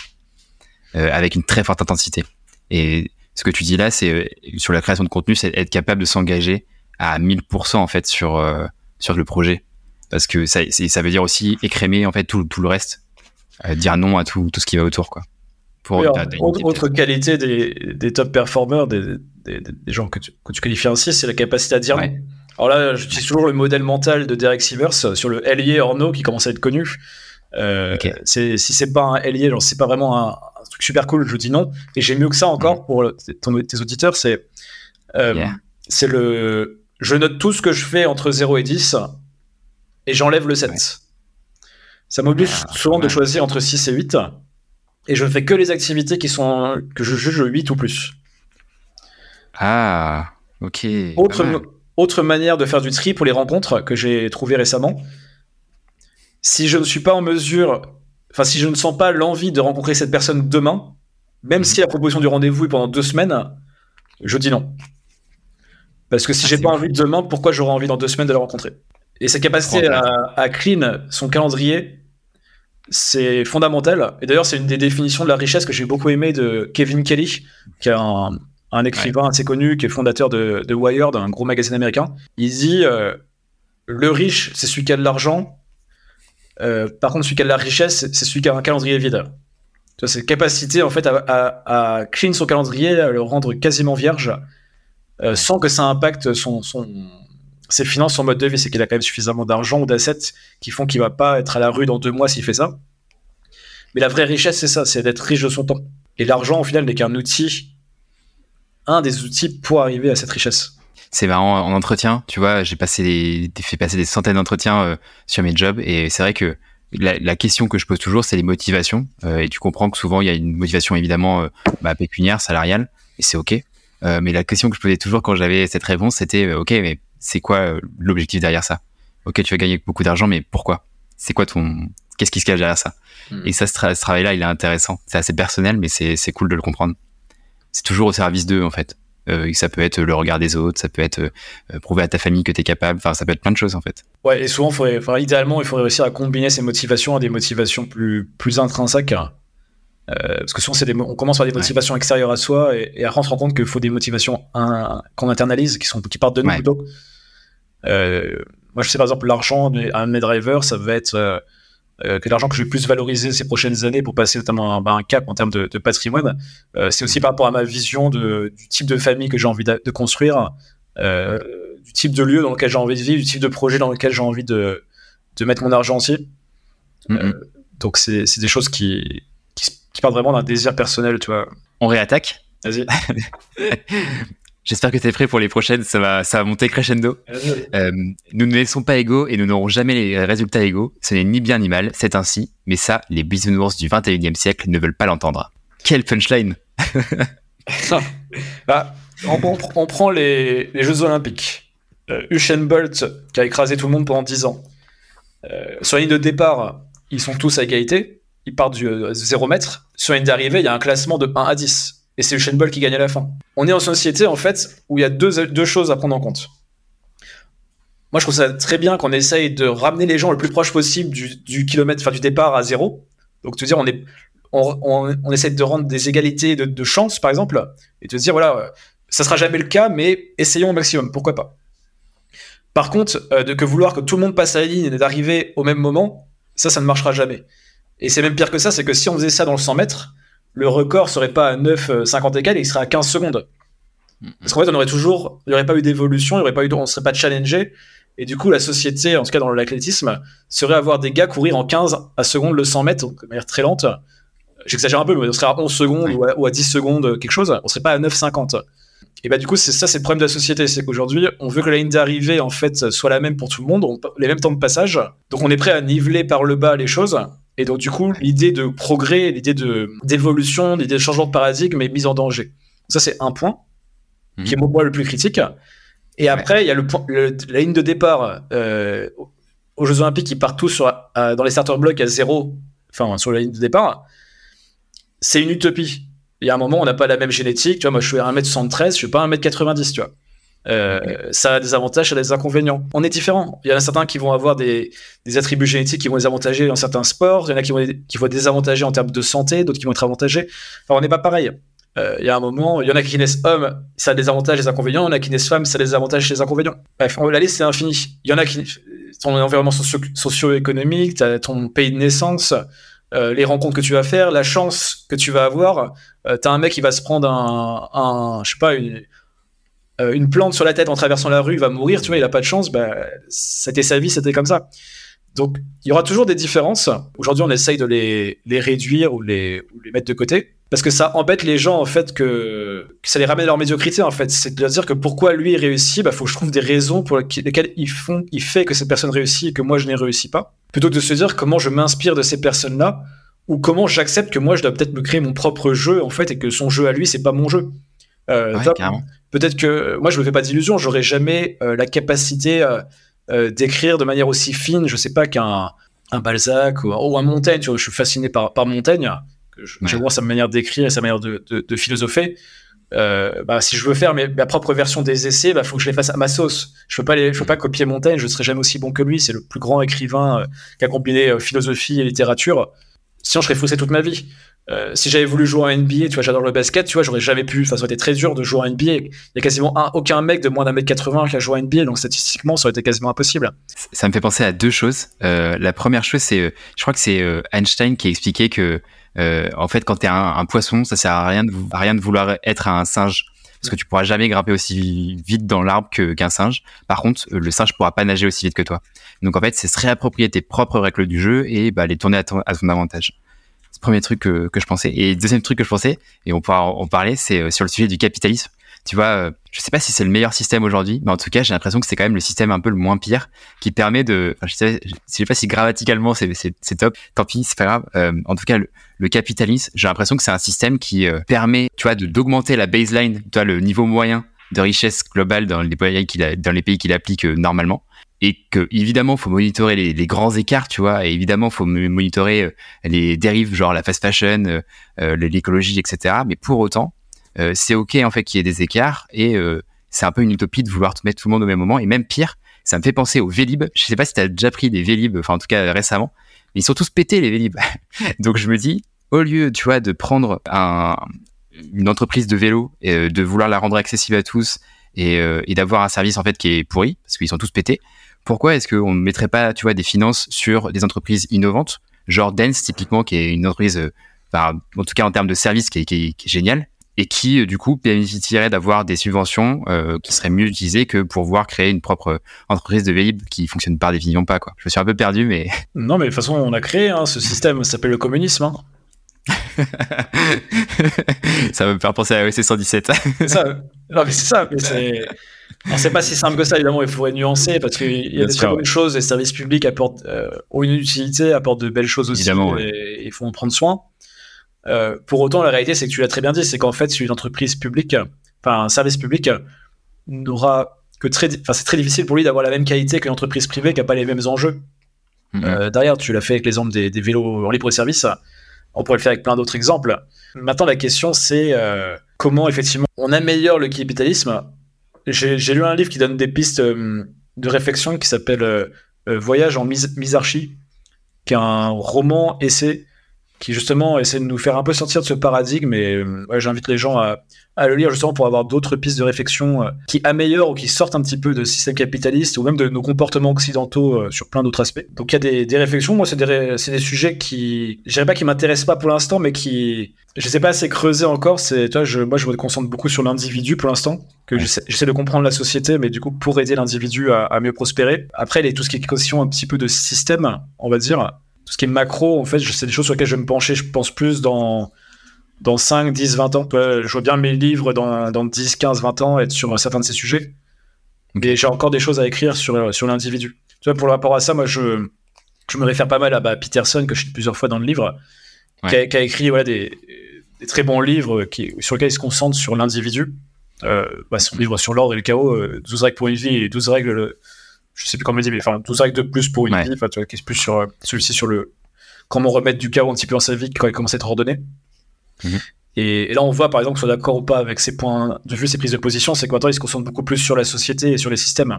euh, avec une très forte intensité. Et ce que tu dis là, c'est euh, sur la création de contenu, c'est être capable de s'engager à 1000% en fait sur euh, sur le projet, parce que ça, ça veut dire aussi écrémer en fait tout, tout le reste, euh, dire non à tout, tout ce qui va autour quoi. Pour oui, alors, autre, autre qualité des, des top performers, des, des, des, gens que tu, que tu qualifies ainsi, c'est la capacité à dire ouais. non. Alors là, j'utilise toujours le modèle mental de Derek Sivers sur le ailier Orno qui commence à être connu. Euh, okay. Si c'est pas un ailier, genre c'est pas vraiment un, un, truc super cool, je dis non. Et j'ai mieux que ça encore mmh. pour ton, tes auditeurs, c'est euh, yeah. c'est le je note tout ce que je fais entre 0 et 10 et j'enlève le 7. Ouais. Ça m'oblige ah, souvent ouais. de choisir entre 6 et 8 et je ne fais que les activités qui sont que je juge 8 ou plus. Ah, ok. Autre, autre manière de faire du tri pour les rencontres que j'ai trouvé récemment, si je ne suis pas en mesure, enfin si je ne sens pas l'envie de rencontrer cette personne demain, même mmh. si la proposition du rendez-vous est pendant deux semaines, je dis non. Parce que si ah, j'ai pas envie de demain, pourquoi j'aurais envie dans deux semaines de la rencontrer? Et sa capacité à, à, clean son calendrier c'est fondamental. Et d'ailleurs, c'est une des définitions de la richesse que j'ai beaucoup aimé de Kevin Kelly, qui est un, écrivain assez connu, qui est fondateur de, de, Wired, un gros magazine américain. Il dit euh, le riche, c'est celui qui a de l'argent. Euh, par contre, celui qui a de la richesse, c'est celui qui a un calendrier vide. Tu vois, cette capacité en fait à, à, clean son calendrier, à le rendre quasiment vierge, euh, sans que ça impacte son, son, ses finances, son mode de vie. C'est qu'il a quand même suffisamment d'argent ou d'assets qui font qu'il va pas être à la rue dans deux mois s'il fait ça. Mais la vraie richesse, c'est ça, c'est d'être riche de son temps. Et l'argent, au final, n'est qu'un outil, un des outils pour arriver à cette richesse. C'est marrant, en entretien, tu vois, j'ai passé fait passer des centaines d'entretiens euh, sur mes jobs et c'est vrai que la, question que je pose toujours, c'est les motivations. Euh, et tu comprends que souvent, il y a une motivation évidemment euh, bah, pécuniaire, salariale, et c'est OK. mais la question que je posais toujours quand j'avais cette réponse, c'était OK, mais c'est quoi l'objectif derrière ça? Ok, tu vas gagner beaucoup d'argent, mais pourquoi? C'est quoi ton. Qu'est-ce qui se cache derrière ça? Hmm. Et ça, ce, travail-là, il est intéressant. C'est assez personnel, mais c'est cool de le comprendre. C'est toujours au service d'eux, en fait. Euh, ça peut être le regard des autres, ça peut être euh, prouver à ta famille que tu es capable, enfin ça peut être plein de choses en fait. Ouais, et souvent, faudrait, enfin, idéalement, il faudrait réussir à combiner ces motivations à des motivations plus, plus intrinsèques. Euh, parce que souvent, c'est des, on commence par des motivations extérieures à soi et, et après on se rend compte qu'il faut des motivations qu'on internalise, qui, sont, qui partent de nous plutôt. moi, je sais par exemple, l'argent, un de mes drivers, ça va être euh, que l'argent que je vais plus valoriser ces prochaines années pour passer notamment un, bah, un cap en termes de, de patrimoine, euh, c'est aussi par rapport à ma vision de, du type de famille que j'ai envie de, de construire, euh, du type de lieu dans lequel j'ai envie de vivre, du type de projet dans lequel j'ai envie de, mettre mon argent aussi. Mm-hmm. Euh, donc c'est des choses qui, qui, partent vraiment d'un désir personnel, tu vois. On réattaque Vas-y. J'espère que tu es prêt pour les prochaines, ça va, ça va monter crescendo. Euh, nous ne laissons pas égaux et nous n'aurons jamais les résultats égaux. Ce n'est ni bien ni mal, c'est ainsi. Mais ça, les bisounours du 21e siècle ne veulent pas l'entendre. Quelle punchline bah, on, prend les, Jeux Olympiques. Euh, Usain Bolt, qui a écrasé tout le monde pendant 10 ans. Euh, sur la ligne de départ, ils sont tous à égalité. Ils partent du 0 euh, mètre. Sur ligne d'arrivée, il y a un classement de 1 à 10 et c'est Usain Bolt qui gagne à la fin. On est en société, en fait, où il y a deux, deux choses à prendre en compte. Moi, je trouve ça très bien qu'on essaye de ramener les gens le plus proche possible du, kilomètre, enfin, du départ à zéro. Donc, te dire, on est, on, on, essaie de rendre des égalités de, chance, par exemple, et te dire, voilà, ça sera jamais le cas, mais essayons au maximum, pourquoi pas? Par contre, euh, de que vouloir que tout le monde passe à la ligne et d'arriver au même moment, ça, ça ne marchera jamais. Et c'est même pire que ça, c'est que si on faisait ça dans le 100 mètres, le record serait pas à 9, 50 et il serait à 15 secondes. Parce qu'en fait, on aurait toujours, il n'y aurait pas eu d'évolution, il y aurait pas eu, on serait pas challengé. Et du coup, la société, en tout cas dans l'athlétisme, serait avoir des gars courir en 15 à secondes le 100 mètres, de manière très lente. J'exagère un peu, mais on serait à 11 secondes ou, à, 10 secondes, quelque chose. On serait pas à 9,50. Et bah, du coup, c'est ça, c'est le problème de la société. C'est qu'aujourd'hui, on veut que la ligne d'arrivée, en fait, soit la même pour tout le monde, les mêmes temps de passage. Donc, on est prêt à niveler par le bas les choses. Et donc, du coup, l'idée de progrès, l'idée de, d'évolution, l'idée de changement de paradigme est mise en danger. Ça, c'est un point qui est pour mhm. moi le plus critique. Et après, il y a le, la ligne de départ euh, aux Jeux Olympiques qui partent tous sur, dans les starter blocks à zéro, enfin, sur la ligne de départ. C'est une utopie. Il y a un moment, on n'a pas la même génétique. Tu vois, moi, je suis à 1m73, je suis pas 1m90, tu vois. Euh, ça a des avantages, ça a des inconvénients. On est différents. Il y en a certains qui vont avoir des, des attributs génétiques qui vont les avantager dans certains sports. Il y en a qui vont, qui vont désavantager en termes de santé, d'autres qui vont être avantagés. Enfin, on n'est pas pareil. Euh, il y a un moment, il y en a qui naissent hommes, ça a des avantages et des inconvénients. Il y en a qui naissent femmes, ça a des avantages et des inconvénients. Bref, la liste c'est infini. Il y en a qui, ton environnement socio-économique, ton pays de naissance, euh, les rencontres que tu vas faire, la chance que tu vas avoir. Euh, t'as un mec qui va se prendre un, un je sais pas, une, euh, une plante sur la tête en traversant la rue, il va mourir, tu vois, il a pas de chance, bah, c'était sa vie, c'était comme ça. Donc, il y aura toujours des différences. Aujourd'hui, on essaye de les, réduire ou les, mettre de côté. Parce que ça embête les gens, en fait, que, ça les ramène à leur médiocrité, en fait. C'est de dire que pourquoi lui il réussit, bah, faut que je trouve des raisons pour lesquelles font, il fait que cette personne réussit et que moi je n'ai réussi pas. Plutôt que de se dire comment je m'inspire de ces personnes-là ou comment j'accepte que moi je dois peut-être me créer mon propre jeu, en fait, et que son jeu à lui, c'est pas mon jeu. Euh, peut-être que moi je me fais pas d'illusions, j'aurais jamais euh, la capacité euh, d'écrire de manière aussi fine, je sais pas qu'un un Balzac ou, un Montaigne. Tu vois, je suis fasciné par, par Montaigne. Je, vois sa manière d'écrire et sa manière de, de, philosopher. bah, si je veux faire mes, ma propre version des essais, il bah, faut que je les fasse à ma sauce. Je peux pas, les, je peux pas copier Montaigne, je serai jamais aussi bon que lui. C'est le plus grand écrivain qui a combiné philosophie et littérature. Sinon, je serais foussé toute ma vie. Euh, si j'avais voulu jouer en NBA, tu vois, j'adore le basket, tu vois, j'aurais jamais pu. Enfin, ça aurait été très dur de jouer en NBA. Il y a quasiment aucun mec de moins d'un mètre 80 qui a joué en NBA, donc statistiquement, ça aurait été quasiment impossible. Ça me fait penser à deux choses. Euh, la première chose, c'est, euh, je crois que c'est Einstein qui expliquait que, en fait, quand t'es un, un poisson, ça sert à rien de, à rien vouloir être un singe parce que tu pourras jamais grimper aussi vite dans l'arbre qu'un singe. Par contre, le singe pourra pas nager aussi vite que toi. Donc en fait, c'est se réapproprier tes propres règles du jeu et bah, les tourner à ton, à ton avantage. Premier truc que, je pensais. Et deuxième truc que je pensais, et on pourra en parler, c'est euh, sur le sujet du capitalisme. Tu vois, euh, je sais pas si c'est le meilleur système aujourd'hui, mais en tout cas, j'ai l'impression que c'est quand même le système un peu le moins pire qui permet de. Enfin, je sais, je sais pas si grammaticalement c'est top. Tant pis, c'est pas grave. Euh, en tout cas, le, capitalisme, j'ai l'impression que c'est un système qui permet, tu vois, d'augmenter la baseline, tu vois, le niveau moyen de richesse globale dans les pays qu'il dans les pays qu'il applique normalement et que évidemment faut monitorer les, grands écarts tu vois et évidemment faut monitorer euh, les dérives genre la fast fashion euh, euh, l'écologie etc mais pour autant c'est ok en fait qu'il y ait des écarts et c'est un peu une utopie de vouloir mettre tout le monde au même moment. Et même pire ça me fait penser aux Vélib. Je sais pas si tu as déjà pris des Vélib enfin en tout cas récemment mais ils sont tous pétés les Vélib. Donc je me dis au lieu tu vois de prendre un, une entreprise de vélo et de vouloir la rendre accessible à tous et, et d'avoir un service en fait qui est pourri parce qu'ils sont tous pétés pourquoi est-ce qu'on ne mettrait pas, tu vois, des finances sur des entreprises innovantes, genre Dance typiquement, qui est une entreprise, euh, en tout cas en termes de service, qui est, qui géniale et qui euh, du coup bénéficierait d'avoir des subventions euh, qui seraient mieux utilisées que pour pouvoir créer une propre entreprise de Vélib qui fonctionne par définition pas quoi. Je me suis un peu perdu mais non mais de toute façon on a créé hein, ce système, ça s'appelle le communisme. Hein. ça va me faire penser à OEC 117. ça. Non mais c'est ça, mais c'est c'est pas si simple que ça, évidemment, il faudrait nuancer parce qu'il y a des très bonnes choses, les services publics apportent, euh, ont une utilité, apportent de belles choses aussi, évidemment, et il faut en prendre soin. Euh, pour autant, la réalité, c'est que tu l'as très bien dit, c'est qu'en fait, une entreprise publique, enfin un service public, n'aura que très, enfin c'est très difficile pour lui d'avoir la même qualité qu'une entreprise privée qui n'a pas les mêmes enjeux. Mm-hmm. Euh, derrière, tu l'as fait avec l'exemple des, des, vélos en libre service. On pourrait le faire avec plein d'autres exemples. Maintenant, la question, c'est comment effectivement on améliore le capitalisme j'ai lu un livre qui donne des pistes euh, de réflexion qui s'appelle euh, euh, Voyage en misarchie, qui est un roman essai qui justement essaie de nous faire un peu sortir de ce paradigme. Et j'invite les gens à, à, le lire justement pour avoir d'autres pistes de réflexion qui améliorent ou qui sortent un petit peu de système capitaliste ou même de nos comportements occidentaux sur plein d'autres aspects. Donc il y a des, des réflexions. Moi, c'est des, des, sujets qui, je dirais pas qui m'intéressent pas pour l'instant, mais qui, je sais pas assez creuser encore. C'est, toi, je, moi, je me concentre beaucoup sur l'individu pour l'instant que j'essaie de comprendre la société, mais du coup, pour aider l'individu à, mieux prospérer. Après, a tout ce qui est question un petit peu de système, on va dire. Tout ce qui est macro, en fait, c'est des choses sur lesquelles je vais me pencher, je pense plus dans, dans 5, 10, 20 ans. je vois bien mes livres dans, dans 10, 15, 20 ans être sur certains de ces sujets. Mais j'ai encore des choses à écrire sur, sur l'individu. Tu vois, pour le rapport à ça, moi, je, je me réfère pas mal à bah, Peterson, que je cite plusieurs fois dans le livre, qui, a, écrit voilà, des, des très bons livres qui, sur lesquels il se concentre sur l'individu euh, bah, son livre sur l'ordre et le chaos, 12 euh, règles pour une vie et 12 règles, je sais plus comment le dire, mais enfin 12 règles de plus pour une vie, enfin tu vois, qui est plus sur euh, celui-ci sur le comment remettre du chaos un petit peu dans sa vie quand il commence à être ordonné. Mhm. Et, là, on voit par exemple, soit d'accord ou pas avec ses points de vue, ses prises de position, c'est qu'en il se concentre beaucoup plus sur la société et sur les systèmes.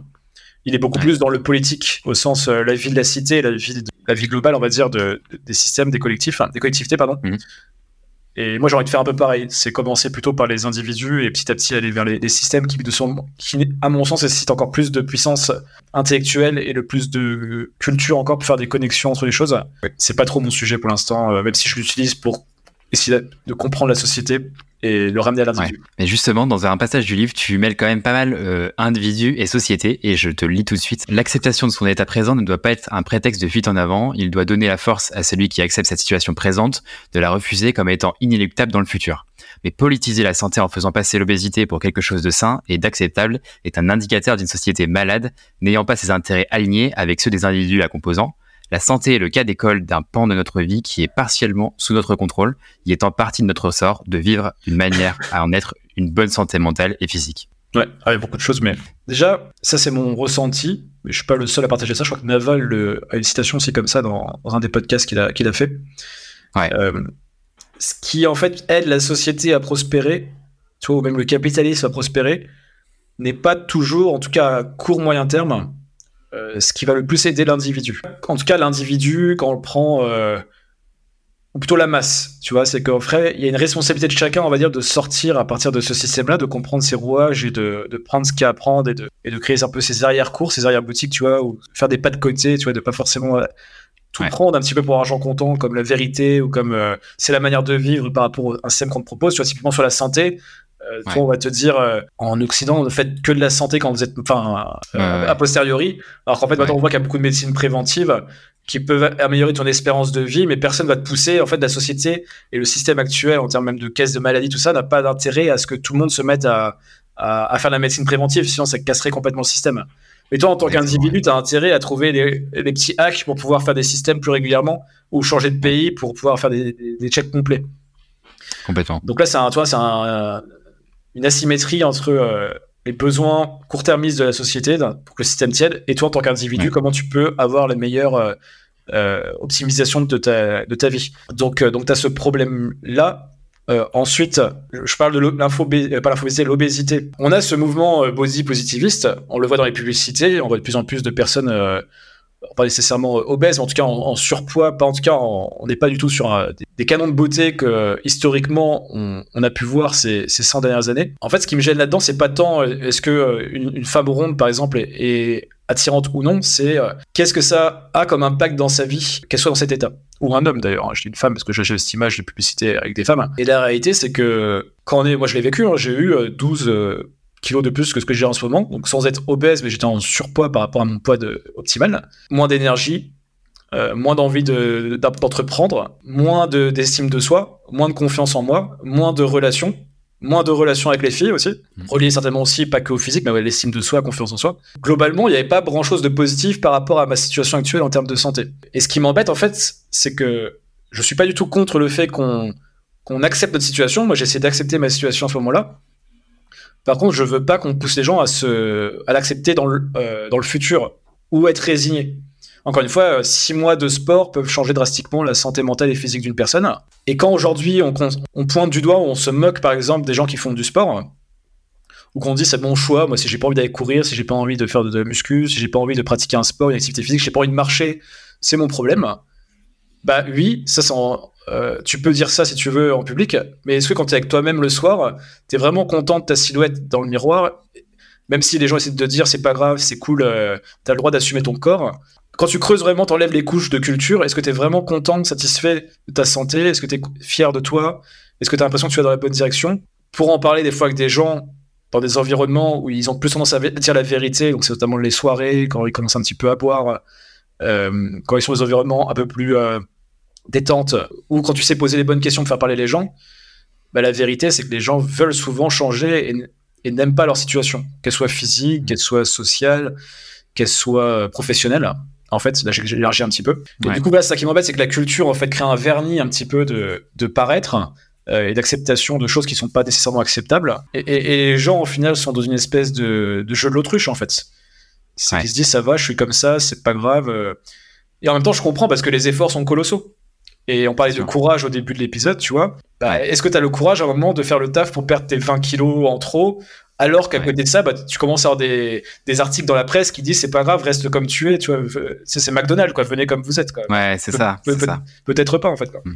Il est beaucoup plus dans le politique, au sens la vie de la cité, la vie, la vie globale, on va dire, de, des systèmes, des collectifs, des collectivités, pardon. Mhm. Et moi, j'ai envie de faire un peu pareil. C'est commencer plutôt par les individus et petit à petit aller vers les, systèmes qui, de son, qui, à mon sens, nécessitent encore plus de puissance intellectuelle et le plus de culture encore pour faire des connexions entre les choses. C'est pas trop mon sujet pour l'instant, euh, même si je l'utilise pour essayer de comprendre la société et le ramener à l'individu. Mais justement, dans un passage du livre, tu mêles quand même pas mal euh, individu et société, et je te lis tout de suite. L'acceptation de son état présent ne doit pas être un prétexte de fuite en avant, il doit donner la force à celui qui accepte cette situation présente de la refuser comme étant inéluctable dans le futur. Mais politiser la santé en faisant passer l'obésité pour quelque chose de sain et d'acceptable est un indicateur d'une société malade, n'ayant pas ses intérêts alignés avec ceux des individus la composant, la santé est le cas d'école d'un pan de notre vie qui est partiellement sous notre contrôle, y étant partie de notre sort de vivre d'une manière à en être une bonne santé mentale et physique. Ouais, avec beaucoup de choses, mais déjà, ça c'est mon ressenti, mais je suis pas le seul à partager ça. Je crois que Naval a une citation aussi comme ça dans, un des podcasts qu'il a, qu'il a fait. Ouais. Euh, ce qui en fait aide la société à prospérer, tu vois, ou même le capitalisme va prospérer, n'est pas toujours, en tout cas à court moyen terme, euh, ce qui va le plus aider l'individu. En tout cas, l'individu, quand on le prend, euh, ou plutôt la masse, tu vois, c'est qu'en vrai, il y a une responsabilité de chacun, on va dire, de sortir à partir de ce système-là, de comprendre ses rouages et de, de prendre ce qu'il y a à et de, et de créer un peu ses arrière-cours, ses arrière-boutiques, tu vois, ou faire des pas de côté, tu vois, de pas forcément euh, tout prendre un petit peu pour argent comptant, comme la vérité ou comme c'est la manière de vivre par rapport à un système qu'on te propose, tu vois, typiquement sur la santé, euh, on va te dire euh, en Occident, ne faites que de la santé quand vous êtes, enfin, euh, a posteriori. Alors qu'en fait, maintenant, on voit qu'il y a beaucoup de médecine préventive qui peuvent améliorer ton espérance de vie, mais personne va te pousser. En fait, la société et le système actuel, en termes même de caisse de maladie, tout ça, n'a pas d'intérêt à ce que tout le monde se mette à, à, faire de la médecine préventive, sinon ça casserait complètement le système. Mais toi, en tant qu'individu, tu as intérêt à trouver des, petits hacks pour pouvoir faire des systèmes plus régulièrement ou changer de pays pour pouvoir faire des, des, checks complets. Complètement. Donc là, c'est un, toi, c'est un, une asymétrie entre euh, les besoins court-termistes de la société pour que le système tienne et toi en tant qu'individu, comment tu peux avoir la meilleure euh, euh, optimisation de ta, de ta vie. Donc, donc tu as ce problème-là. ensuite, je parle de l'info, pas l'obésité. On a ce mouvement body positiviste, on le voit dans les publicités, on voit de plus en plus de personnes pas nécessairement obèse, mais en tout cas en, surpoids, pas en tout cas, on n'est pas du tout sur euh, des, canons de beauté que historiquement on, a pu voir ces, ces 100 dernières années. En fait, ce qui me gêne là-dedans, c'est pas tant euh, est-ce que euh, une, femme ronde, par exemple, est, attirante ou non, c'est qu'est-ce que ça a comme impact dans sa vie, qu'elle soit dans cet état? Ou un homme d'ailleurs, hein, je dis une femme parce que j'ai cette image de publicité avec des femmes. Et la réalité, c'est que quand on est, moi je l'ai vécu, hein, j'ai eu 12 kilos de plus que ce que j'ai en ce moment, donc sans être obèse, mais j'étais en surpoids par rapport à mon poids de, optimal. Moins d'énergie, euh, moins d'envie d'entreprendre, moins d'estime de, soi, moins de confiance en moi, moins de relations, moins de relations avec les filles aussi, mmh. relié certainement aussi pas que au physique, mais ouais, l'estime de soi, confiance en soi. Globalement, il n'y avait pas grand chose de positif par rapport à ma situation actuelle en termes de santé. Et ce qui m'embête en fait, c'est que je suis pas du tout contre le fait qu'on qu'on accepte notre situation. Moi, j'essaie d'accepter ma situation à ce moment-là. Par contre, je veux pas qu'on pousse les gens à l'accepter dans le, euh, dans le futur ou être résigné. Encore une fois, euh, six mois de sport peuvent changer drastiquement la santé mentale et physique d'une personne. Et quand aujourd'hui on, pointe du doigt ou on se moque par exemple des gens qui font du sport, ou qu'on dit c'est mon choix, moi si j'ai pas envie d'aller courir, si j'ai pas envie de faire de, de muscu, si j'ai pas envie de pratiquer un sport, une activité physique, j'ai pas envie de marcher, c'est mon problème. Bah oui, ça c'est euh, tu peux dire ça si tu veux en public, mais est-ce que quand tu es avec toi-même le soir, tu es vraiment content de ta silhouette dans le miroir, même si les gens essaient de te dire c'est pas grave, c'est cool, euh, tu as le droit d'assumer ton corps. Quand tu creuses vraiment, t'enlèves les couches de culture, est-ce que tu es vraiment content, satisfait de ta santé? Est-ce que tu es fier de toi? Est-ce que tu as l'impression que tu vas dans la bonne direction? Pour en parler des fois avec des gens dans des environnements où ils ont plus tendance à dire la vérité, donc c'est notamment les soirées, quand ils commencent un petit peu à boire, euh, quand ils sont dans des environnements un peu plus détente ou quand tu sais poser les bonnes questions pour faire parler les gens, bah, la vérité, c'est que les gens veulent souvent changer et, n'aiment pas leur situation, qu'elle soit physique, mmh. qu'elle soit sociale, qu'elle soit euh, professionnelle. En fait, là, j'ai élargi un petit peu. Et du coup, là, ça qui m'embête, c'est que la culture, en fait, crée un vernis un petit peu de, de paraître euh, et d'acceptation de choses qui sont pas nécessairement acceptables. Et, les gens, au final, sont dans une espèce de, jeu de l'autruche, en fait. C'est qu'ils se disent, ça va, je suis comme ça, c'est pas grave. Euh. Et en même temps, je comprends parce que les efforts sont colossaux. Et on parlait de courage au début de l'épisode, tu vois. Bah, est-ce que tu as le courage à un moment de faire le taf pour perdre tes 20 kilos en trop alors qu'à côté de ça, bah, tu commences à avoir des, des, articles dans la presse qui disent c'est pas grave, reste comme tu es, tu vois. C'est McDonald's, quoi. Venez comme vous êtes, quoi. Ouais, c'est ça. Peut-être pas, en fait, quoi. Hmm.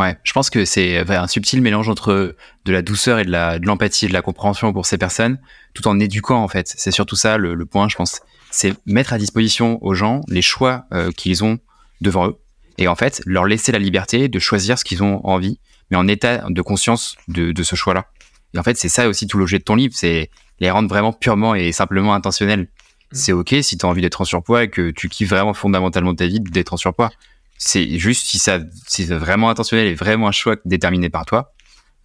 Ouais, je pense que c'est un subtil mélange entre de la douceur et de l'empathie et de la compréhension pour ces personnes, tout en éduquant, en fait. C'est surtout ça le, point, je pense. C'est mettre à disposition aux gens les choix euh, qu'ils ont devant eux et en fait leur laisser la liberté de choisir ce qu'ils ont envie, mais en état de conscience de, de ce choix-là. Et en fait, c'est ça aussi tout l'objet de ton livre, c'est les rendre vraiment purement et simplement intentionnels. Mm. C'est ok si tu as envie d'être en surpoids et que tu kiffes vraiment fondamentalement ta vie d'être en surpoids. C'est juste si ça, si c'est vraiment intentionnel et vraiment un choix déterminé par toi,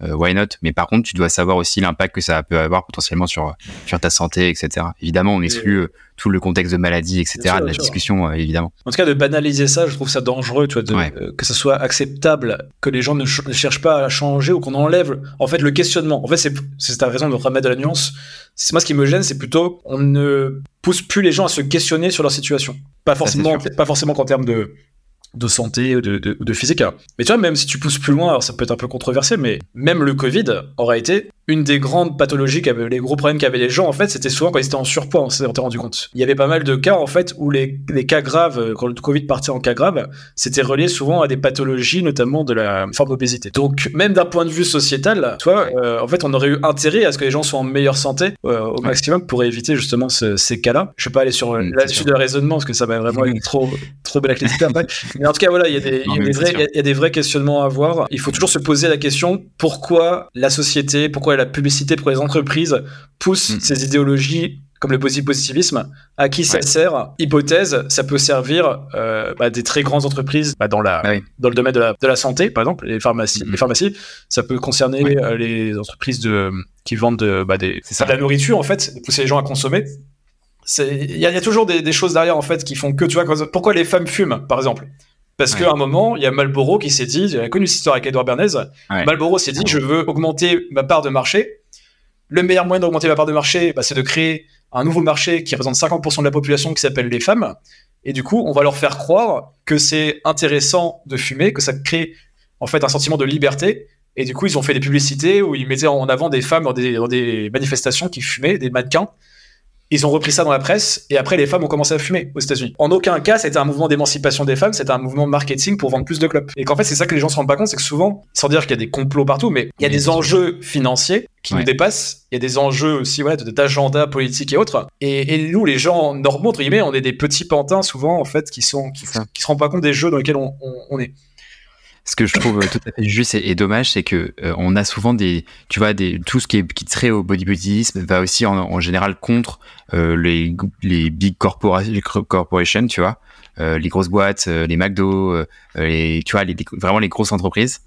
why not? Mais par contre, tu dois savoir aussi l'impact que ça peut avoir potentiellement sur sur ta santé, etc. Évidemment, on exclut euh, tout le contexte de maladie, etc. de la discussion, euh, évidemment. En tout cas, de banaliser ça, je trouve ça dangereux, tu vois, que ça soit acceptable, que les gens ne, cherchent pas à changer ou qu'on enlève en fait le questionnement. En fait, c'est c'est ta raison de remettre de la nuance. C'est moi ce qui me gêne, c'est plutôt on ne pousse plus les gens à se questionner sur leur situation. Pas forcément, pas forcément qu'en termes de de santé ou de, de, physique. Mais tu vois, même si tu pousses plus loin, alors ça peut être un peu controversé, mais même le Covid aurait été une des grandes pathologies les gros problèmes qu'avaient les gens, en fait, c'était souvent quand ils étaient en surpoids, on s'est rendu compte. Il y avait pas mal de cas, en fait, où les, les cas graves, quand le Covid partait en cas grave, c'était relié souvent à des pathologies, notamment de la forme d'obésité. Donc, même d'un point de vue sociétal, tu vois, euh, en fait, on aurait eu intérêt à ce que les gens soient en meilleure santé euh, au maximum pour éviter justement ces cas-là. Je vais pas aller sur la suite de raisonnement parce que ça va vraiment être trop, trop blacklisté après. Mais en tout cas, voilà, il y, a des, y, a des vrais, y a des vrais questionnements à avoir. Il faut toujours se poser la question pourquoi la société, pourquoi la publicité, pourquoi les entreprises poussent mm. ces idéologies comme le positivisme, à qui ça sert? Hypothèse, ça peut servir euh, bah, des très grandes entreprises bah, dans, la, ah dans le domaine de la, de la, santé, par exemple, les pharmacies. Mm. Les pharmacies, ça peut concerner euh, les entreprises de, qui vendent de, bah, des, de la nourriture, en fait, de pousser les gens à consommer. Il y, a toujours des, des, choses derrière, en fait, qui font que, tu vois, pourquoi les femmes fument, par exemple? Parce qu'à un moment, il y a Malboro qui s'est dit, j'ai connu cette histoire avec Edouard Bernays, Malboro s'est dit, je veux augmenter ma part de marché. Le meilleur moyen d'augmenter ma part de marché, bah, c'est de créer un nouveau marché qui représente 50% de la population qui s'appelle les femmes. Et du coup, on va leur faire croire que c'est intéressant de fumer, que ça crée en fait un sentiment de liberté. Et du coup, ils ont fait des publicités où ils mettaient en avant des femmes dans des, dans des manifestations qui fumaient, des mannequins. Ils ont repris ça dans la presse et après les femmes ont commencé à fumer aux États-Unis. En aucun cas, c'était un mouvement d'émancipation des femmes, c'était un mouvement marketing pour vendre plus de clubs. Et qu'en fait, c'est ça que les gens se rendent pas compte, c'est que souvent, sans dire qu'il y a des complots partout, mais il y a des enjeux financiers qui nous dépassent. Il y a des enjeux aussi, voilà, d'agenda politique et autres. Et, nous, les gens normaux, entre guillemets, on est des petits pantins souvent, en fait, qui sont, qui, se rendent pas compte des jeux dans lesquels on est ce que je trouve tout à fait juste et, dommage, c'est que euh, on a souvent des, tu vois, des, tout ce qui est qui trait au bodybuildisme va aussi en, général contre euh, les, les big corporations, tu vois, euh, les grosses boîtes, les McDo, les, tu vois, les, vraiment les grosses entreprises.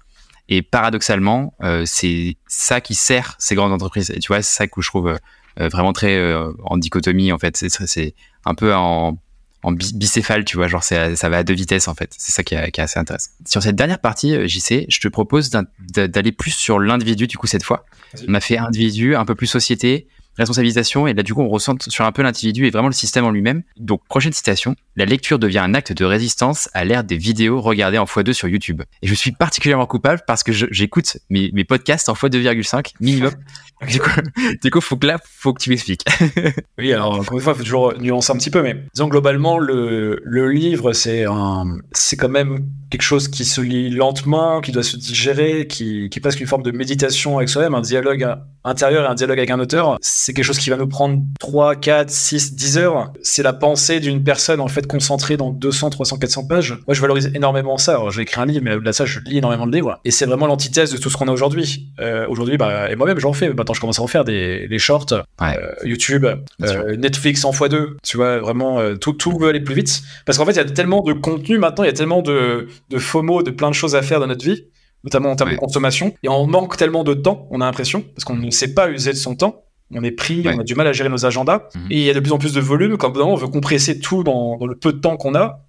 Et paradoxalement, c'est ça qui sert ces grandes entreprises. Et tu vois, c'est ça que je trouve vraiment très en dichotomie en fait. C'est un peu en en bicéphale, tu vois, genre ça va à deux vitesses en fait. C'est ça qui est, assez intéressant. Sur cette dernière partie, euh, JC, je te propose d'aller plus sur l'individu du coup cette fois. On a fait individu, un peu plus société, responsabilisation, et là du coup on ressent sur un peu l'individu et vraiment le système en lui-même. Donc prochaine citation, la lecture devient un acte de résistance à l'ère des vidéos regardées en x2 sur YouTube. Et je suis particulièrement coupable parce que j'écoute mes, mes podcasts en x2,5 minimum. du coup, du coup, faut que là, faut que tu m'expliques. oui, alors encore une fois, il faut toujours nuancer un petit peu, mais disons globalement, le, le livre, c'est un, c'est quand même quelque chose qui se lit lentement, qui doit se digérer, qui, qui passe une forme de méditation avec soi-même, un dialogue intérieur et un dialogue avec un auteur. C'est quelque chose qui va nous prendre 3, 4, 6, 10 heures. C'est la pensée d'une personne, en fait, concentrée dans 200, 300, 400 pages. Moi, je valorise énormément ça. Alors, j'ai écrit un livre, mais au-delà de ça, je lis énormément de livres. Et c'est vraiment l'antithèse de tout ce qu'on a aujourd'hui. Euh, aujourd'hui, bah, et moi-même, j'en fais. Maintenant, je commence à en faire des, des shorts, euh, YouTube, euh, Netflix en x2. Tu vois, vraiment, euh, tout, tout veut aller plus vite. Parce qu'en fait, il y a tellement de contenu maintenant, il y a tellement de, de FOMO, de plein de choses à faire dans notre vie, notamment en termes de consommation. Et on manque tellement de temps, on a l'impression, parce qu'on ne sait pas user de son temps. On est pris, on a du mal à gérer nos agendas. Mhm. Et il y a de plus en plus de volume. Quand on veut compresser tout dans, le peu de temps qu'on a.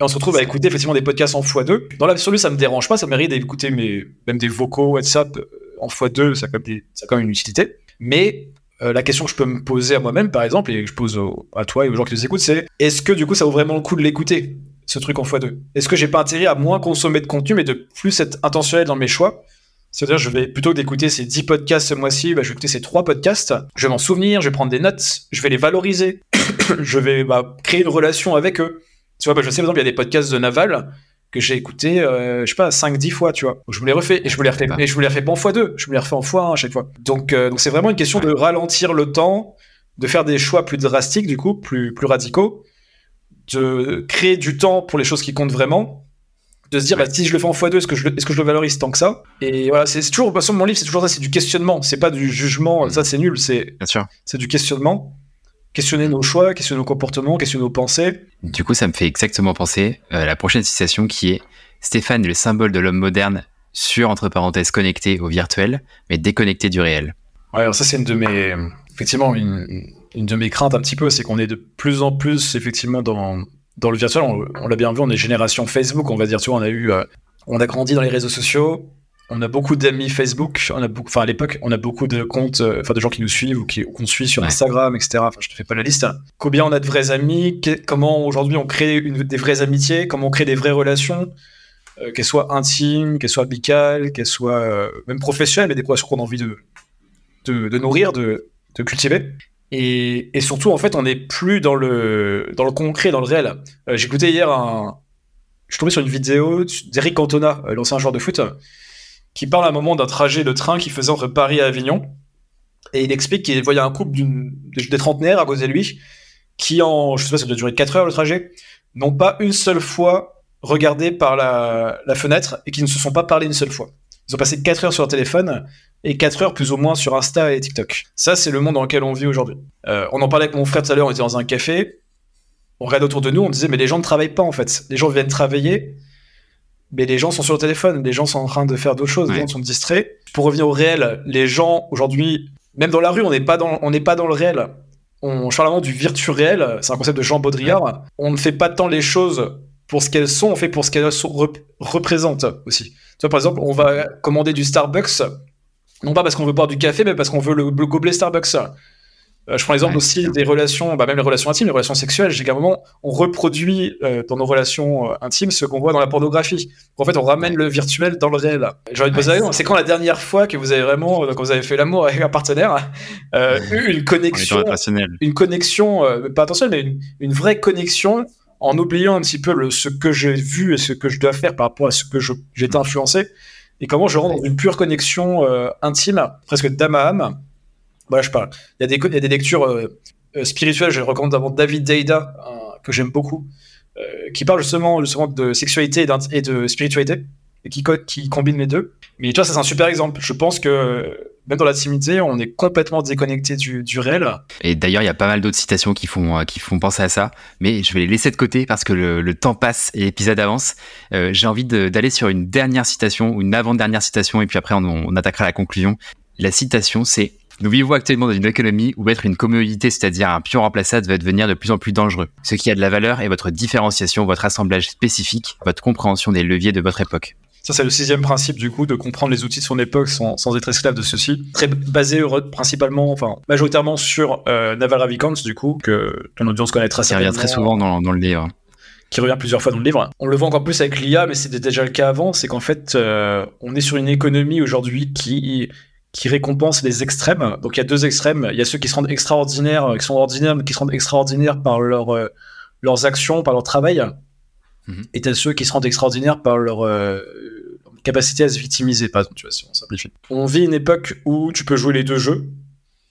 Et on se retrouve à écouter effectivement des podcasts en x2. Dans l'absolu, ça me dérange pas. Ça mérite d'écouter mes, même des vocaux WhatsApp euh, en x2. Ça a quand même, ça a quand même une utilité. Mais euh, la question que je peux me poser à moi-même, par exemple, et que je pose à toi et aux gens qui nous écoutent, c'est est-ce que du coup ça vaut vraiment le coup de l'écouter ce truc en x2 Est-ce que j'ai pas intérêt à moins consommer de contenu, mais de plus être intentionnel dans mes choix? C'est-à-dire, je vais plutôt d'écouter ces 10 podcasts ce mois-ci, bah, je vais écouter ces 3 podcasts, je vais m'en souvenir, je vais prendre des notes, je vais les valoriser, je vais bah, créer une relation avec eux. Tu vois, bah, je sais par exemple, il y a des podcasts de Naval que j'ai écouté, euh, je sais pas, 5-10 fois, tu vois. Je me les refais, et je me les refais, et je me les refais pas en x2, je me les refais en x1 à chaque fois. Donc, euh, donc c'est vraiment une question de ralentir le temps, de faire des choix plus drastiques, du coup, plus, plus radicaux, de créer du temps pour les choses qui comptent vraiment, de se dire bah, si je le fais en x2 est-ce que je est-ce que je le valorise tant que ça? Et voilà c'est toujours de mon livre c'est toujours ça c'est du questionnement. C'est pas du jugement ça c'est nul c'est c'est du questionnement. Questionner nos choix questionner nos comportements questionner nos pensées. Du coup ça me fait exactement penser à euh, la prochaine citation qui est Stéphane est le symbole de l'homme moderne sur entre parenthèses connecté au virtuel mais déconnecté du réel ouais alors ça c'est une de mes effectivement une, une de mes craintes un petit peu c'est qu'on est de plus en plus effectivement dans dans le virtuel, on, l'a bien vu, on est génération Facebook, on va dire, tu vois, on a eu, euh, on a grandi dans les réseaux sociaux, on a beaucoup d'amis Facebook, on a beaucoup, enfin à l'époque, on a beaucoup de comptes, euh, enfin de gens qui nous suivent ou qui qu'on suit sur Instagram, etc. Enfin, je te fais pas la liste. Combien on a de vrais amis Comment aujourd'hui on crée une, des vraies amitiés Comment on crée des vraies relations euh, Qu'elles soient intimes, qu'elles soient amicales, qu'elles soient euh, même professionnelles, mais des relations qu'on a envie de, de, nourrir, de, de cultiver. Et, surtout, en fait, on n'est plus dans le, dans le concret, dans le réel. J'écoutais hier un. Je suis tombé sur une vidéo d'Eric Cantona, l'ancien joueur de foot, qui parle à un moment d'un trajet de train qu'il faisait entre Paris et Avignon. Et il explique qu'il voyait un couple des trentenaires à cause de lui, qui en, je sais pas, ça doit durer 4 heures le trajet, n'ont pas une seule fois regardé par la, fenêtre et qui ne se sont pas parlé une seule fois. Ils ont passé 4 heures sur leur téléphone et 4 heures plus ou moins sur Insta et TikTok. Ça, c'est le monde dans lequel on vit aujourd'hui. Euh, on en parlait avec mon frère tout à l'heure, on était dans un café, on regardait autour de nous, on disait, mais les gens ne travaillent pas en fait. Les gens viennent travailler, mais les gens sont sur le téléphone, les gens sont en train de faire d'autres choses, les gens sont distraits. Pour revenir au réel, les gens aujourd'hui, même dans la rue, on n'est pas dans, on pas dans le réel. On parle vraiment du virtuel réel, c'est un concept de Jean Baudrillard. On ne fait pas tant les choses pour ce qu'elles sont, on fait pour ce qu'elles représentent aussi. Tu vois, par exemple, on va commander du Starbucks, non pas parce qu'on veut boire du café, mais parce qu'on veut le, le gobelet Starbucks. Euh, je prends l'exemple aussi des relations, bah même les relations intimes, les relations sexuelles. J'ai qu'à un moment, on reproduit euh, dans nos relations euh, intimes ce qu'on voit dans la pornographie. En fait, on ramène le virtuel dans le réel. J'ai envie de poser c'est quand la dernière fois que vous avez vraiment, quand vous avez fait l'amour avec un partenaire, eu une connexion, une connexion, pas attention, mais une, une, vraie connexion en oubliant un petit peu le, ce que j'ai vu et ce que je dois faire par rapport à ce que j'ai été influencé et comment je rentre dans une pure connexion intime, presque d'âme à âme? Voilà, je parle. Il y a des, il y a des lectures euh, euh, spirituelles. Je recommande d'abord David Deida, que j'aime beaucoup, euh, qui parle justement, justement de sexualité et, de spiritualité, qui, combine les deux. Mais toi, ça, c'est un super exemple. Je pense que même dans l'intimité, on est complètement déconnecté du, réel. Et d'ailleurs, il y a pas mal d'autres citations qui font, qui font penser à ça, mais je vais les laisser de côté parce que le, temps passe et l'épisode avance. Euh, J'ai envie d'aller sur une dernière citation, ou une avant-dernière citation, et puis après, on, on attaquera la conclusion. La citation, c'est nous vivons actuellement dans une économie où être une commodité, c'est-à-dire un pion remplaçable, va devenir de plus en plus dangereux. Ce qui a de la valeur est votre différenciation, votre assemblage spécifique, votre compréhension des leviers de votre époque. Ça, c'est le sixième principe, du coup, de comprendre les outils de son époque sans, sans être esclave de ceux-ci. Très basé principalement, enfin, majoritairement sur euh, Naval Ravikant, du coup, que ton audience connaîtra Qui revient très souvent dans, dans, le livre. Qui revient plusieurs fois dans le livre. On le voit encore plus avec l'IA, mais c'était déjà le cas avant. C'est qu'en fait, euh, on est sur une économie aujourd'hui qui qui récompense les extrêmes. Donc il y a deux extrêmes. Il y a ceux qui se rendent extraordinaires, qui sont ordinaires, mais qui se rendent extraordinaires par leur, euh, leurs actions, par leur travail. Mhm. Et tu as ceux qui se rendent extraordinaires par leur euh, capacité à se victimiser, par exemple, tu vois, si on simplifie. On vit une époque où tu peux jouer les deux jeux.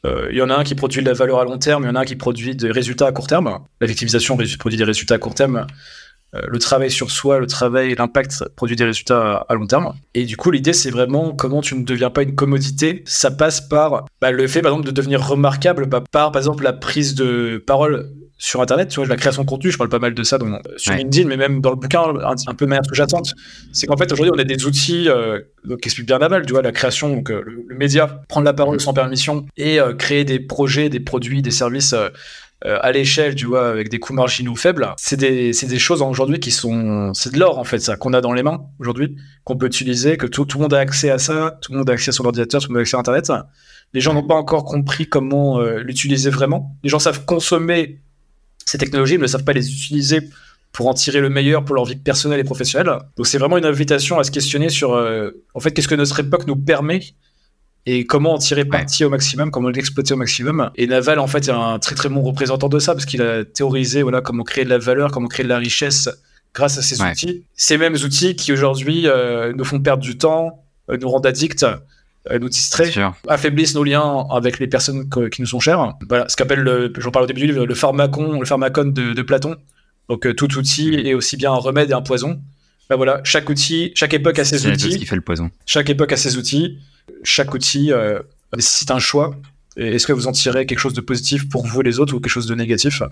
Euh, il y en a un qui produit de la valeur à long terme, il y en a un qui produit des résultats à court terme. La victimisation produit des résultats à court terme. Euh, le travail sur soi, le travail, l'impact produit des résultats à, long terme. Et du coup, l'idée, c'est vraiment comment tu ne deviens pas une commodité. Ça passe par bah, le fait, par exemple, de devenir remarquable bah, par, par exemple, la prise de parole sur Internet, tu vois, la création de contenu, je parle pas mal de ça dans, sur LinkedIn, mais même dans le bouquin, un, peu de manière sous-jacente, c'est qu'en fait, aujourd'hui, on a des outils euh, qui expliquent bien Naval, tu vois, la création, donc euh, le, média, prendre la parole sans permission et créer des projets, des produits, des services euh, à l'échelle, tu vois, avec des coûts marginaux faibles, c'est des, des, choses aujourd'hui qui sont, c'est de l'or en fait, ça, qu'on a dans les mains aujourd'hui, qu'on peut utiliser, que tout, tout, le monde a accès à ça, tout le monde a accès à son ordinateur, tout le monde a accès à Internet. Les gens n'ont pas encore compris comment euh, l'utiliser vraiment. Les gens savent consommer ces technologies, mais ne savent pas les utiliser pour en tirer le meilleur pour leur vie personnelle et professionnelle. Donc c'est vraiment une invitation à se questionner sur, euh, en fait, qu'est-ce que notre époque nous permet et comment en tirer parti au maximum, comment l'exploiter au maximum. Et Naval, en fait, est un très très bon représentant de ça parce qu'il a théorisé voilà comment créer de la valeur, comment créer de la richesse grâce à ces outils. Ces mêmes outils qui aujourd'hui euh, nous font perdre du temps, euh, nous rendent addicts, nous distraient, affaiblissent nos liens avec les personnes qui nous sont chères. Voilà, ce qu'appelle, j'en parle au début du livre, le pharmacon, le pharmacon de, de Platon. Donc tout outil est aussi bien un remède et un poison. Ben voilà, chaque outil, chaque époque a ses outils. Qui fait le poison. Chaque époque a ses outils chaque outil euh, nécessite un choix. Est-ce que vous en tirez quelque chose de positif pour vous et les autres ou quelque chose de négatif?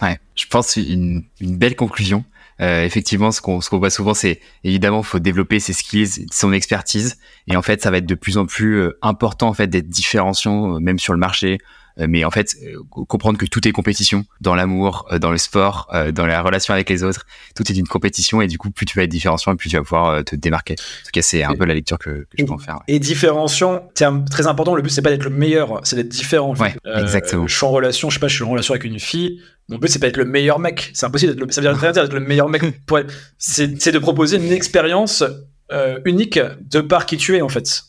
Ouais, je pense une, une belle conclusion. Euh, effectivement, ce qu'on voit souvent, c'est évidemment, faut développer ses skills, son expertise, et en fait, ça va être de plus en plus euh, important en fait d'être différenciant, même sur le marché, mais en fait, comprendre que tout est compétition dans l'amour, dans le sport, dans la relation avec les autres, tout est une compétition et du coup, plus tu vas être différenciant et plus tu vas pouvoir te démarquer. En tout cas, c'est un peu la lecture que, que je peux en faire. Et différenciant, terme très important. Le but c'est pas d'être le meilleur, c'est d'être différent. Ouais, exactement. Je suis en relation, je sais pas, je suis en relation avec une fille. Mon but, c'est pas être le meilleur mec. C'est impossible. D'être le... Ça veut dire d'être le meilleur mec. Pour C'est de proposer une expérience euh, unique de par qui tu es, en fait.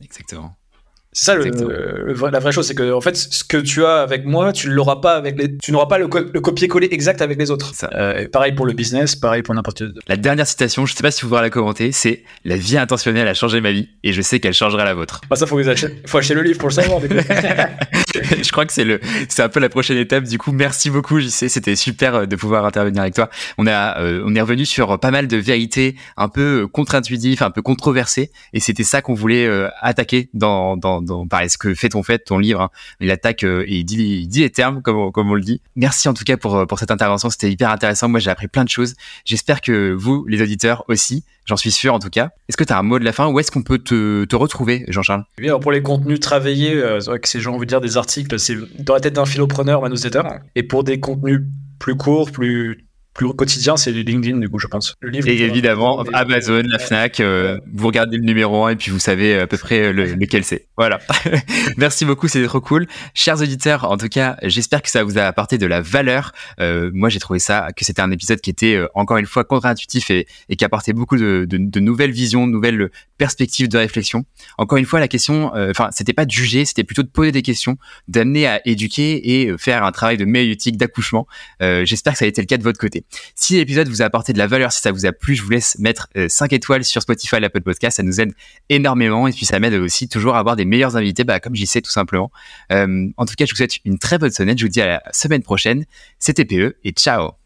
Exactement. C'est ça le, la vraie chose, c'est que en fait, ce que tu as avec moi, tu l'auras pas avec les, tu n'auras pas le, copier-coller exact avec les autres. Euh, pareil pour le business, pareil pour n'importe. La dernière citation, je sais pas si vous voudrez la commenter, c'est la vie intentionnelle a changé ma vie et je sais qu'elle changera la vôtre. Bah ça faut faut acheter le livre pour le savoir. je crois que c'est le, c'est un peu la prochaine étape. Du coup, merci beaucoup JC, c'était super euh, de pouvoir intervenir avec toi. On a, euh, on est revenu sur pas mal de vérités un peu contre-intuitives, un peu controversées et c'était ça qu'on voulait attaquer dans, dans dans, ce que fait ton fait, ton livre. Hein. Il attaque euh, et il dit, il dit les termes comme, comme on le dit. Merci en tout cas pour, pour cette intervention. C'était hyper intéressant. Moi, j'ai appris plein de choses. J'espère que vous, les auditeurs aussi, j'en suis sûr en tout cas. Est-ce que tu as un mot de la fin Où est-ce qu'on peut te, te retrouver, Jean-Charles? Oui, alors pour les contenus travaillés, euh, c'est vrai que ces gens veut dire des articles, c'est dans la tête d'un philopreneur, newsletter. Et pour des contenus plus courts, plus plus quotidien, c'est LinkedIn, du coup, je pense. Le livre, et évidemment, Amazon, la Fnac, euh, vous regardez le numéro 1 et puis vous savez à peu près lequel c'est. Voilà. Merci beaucoup, c'est trop cool. Chers auditeurs, en tout cas, j'espère que ça vous a apporté de la valeur. Euh, moi, j'ai trouvé ça, que c'était un épisode qui était euh, encore une fois contre-intuitif et, et, qui apportait beaucoup de, de, de, nouvelles visions, de nouvelles perspectives de réflexion. Encore une fois, la question, enfin, c'était pas de juger, c'était plutôt de poser des questions, d'amener à éduquer et faire un travail de méiotique, d'accouchement. j'espère que ça a été le cas de votre côté. Si l'épisode vous a apporté de la valeur, si ça vous a plu, je vous laisse mettre 5 euh, étoiles sur Spotify, l'Apple Podcast. Ça nous aide énormément et puis ça m'aide aussi toujours à avoir des meilleurs invités, bah, comme j'y sais tout simplement. Euh, en tout cas, je vous souhaite une très bonne semaine. Je vous dis à la semaine prochaine. C'était PE et ciao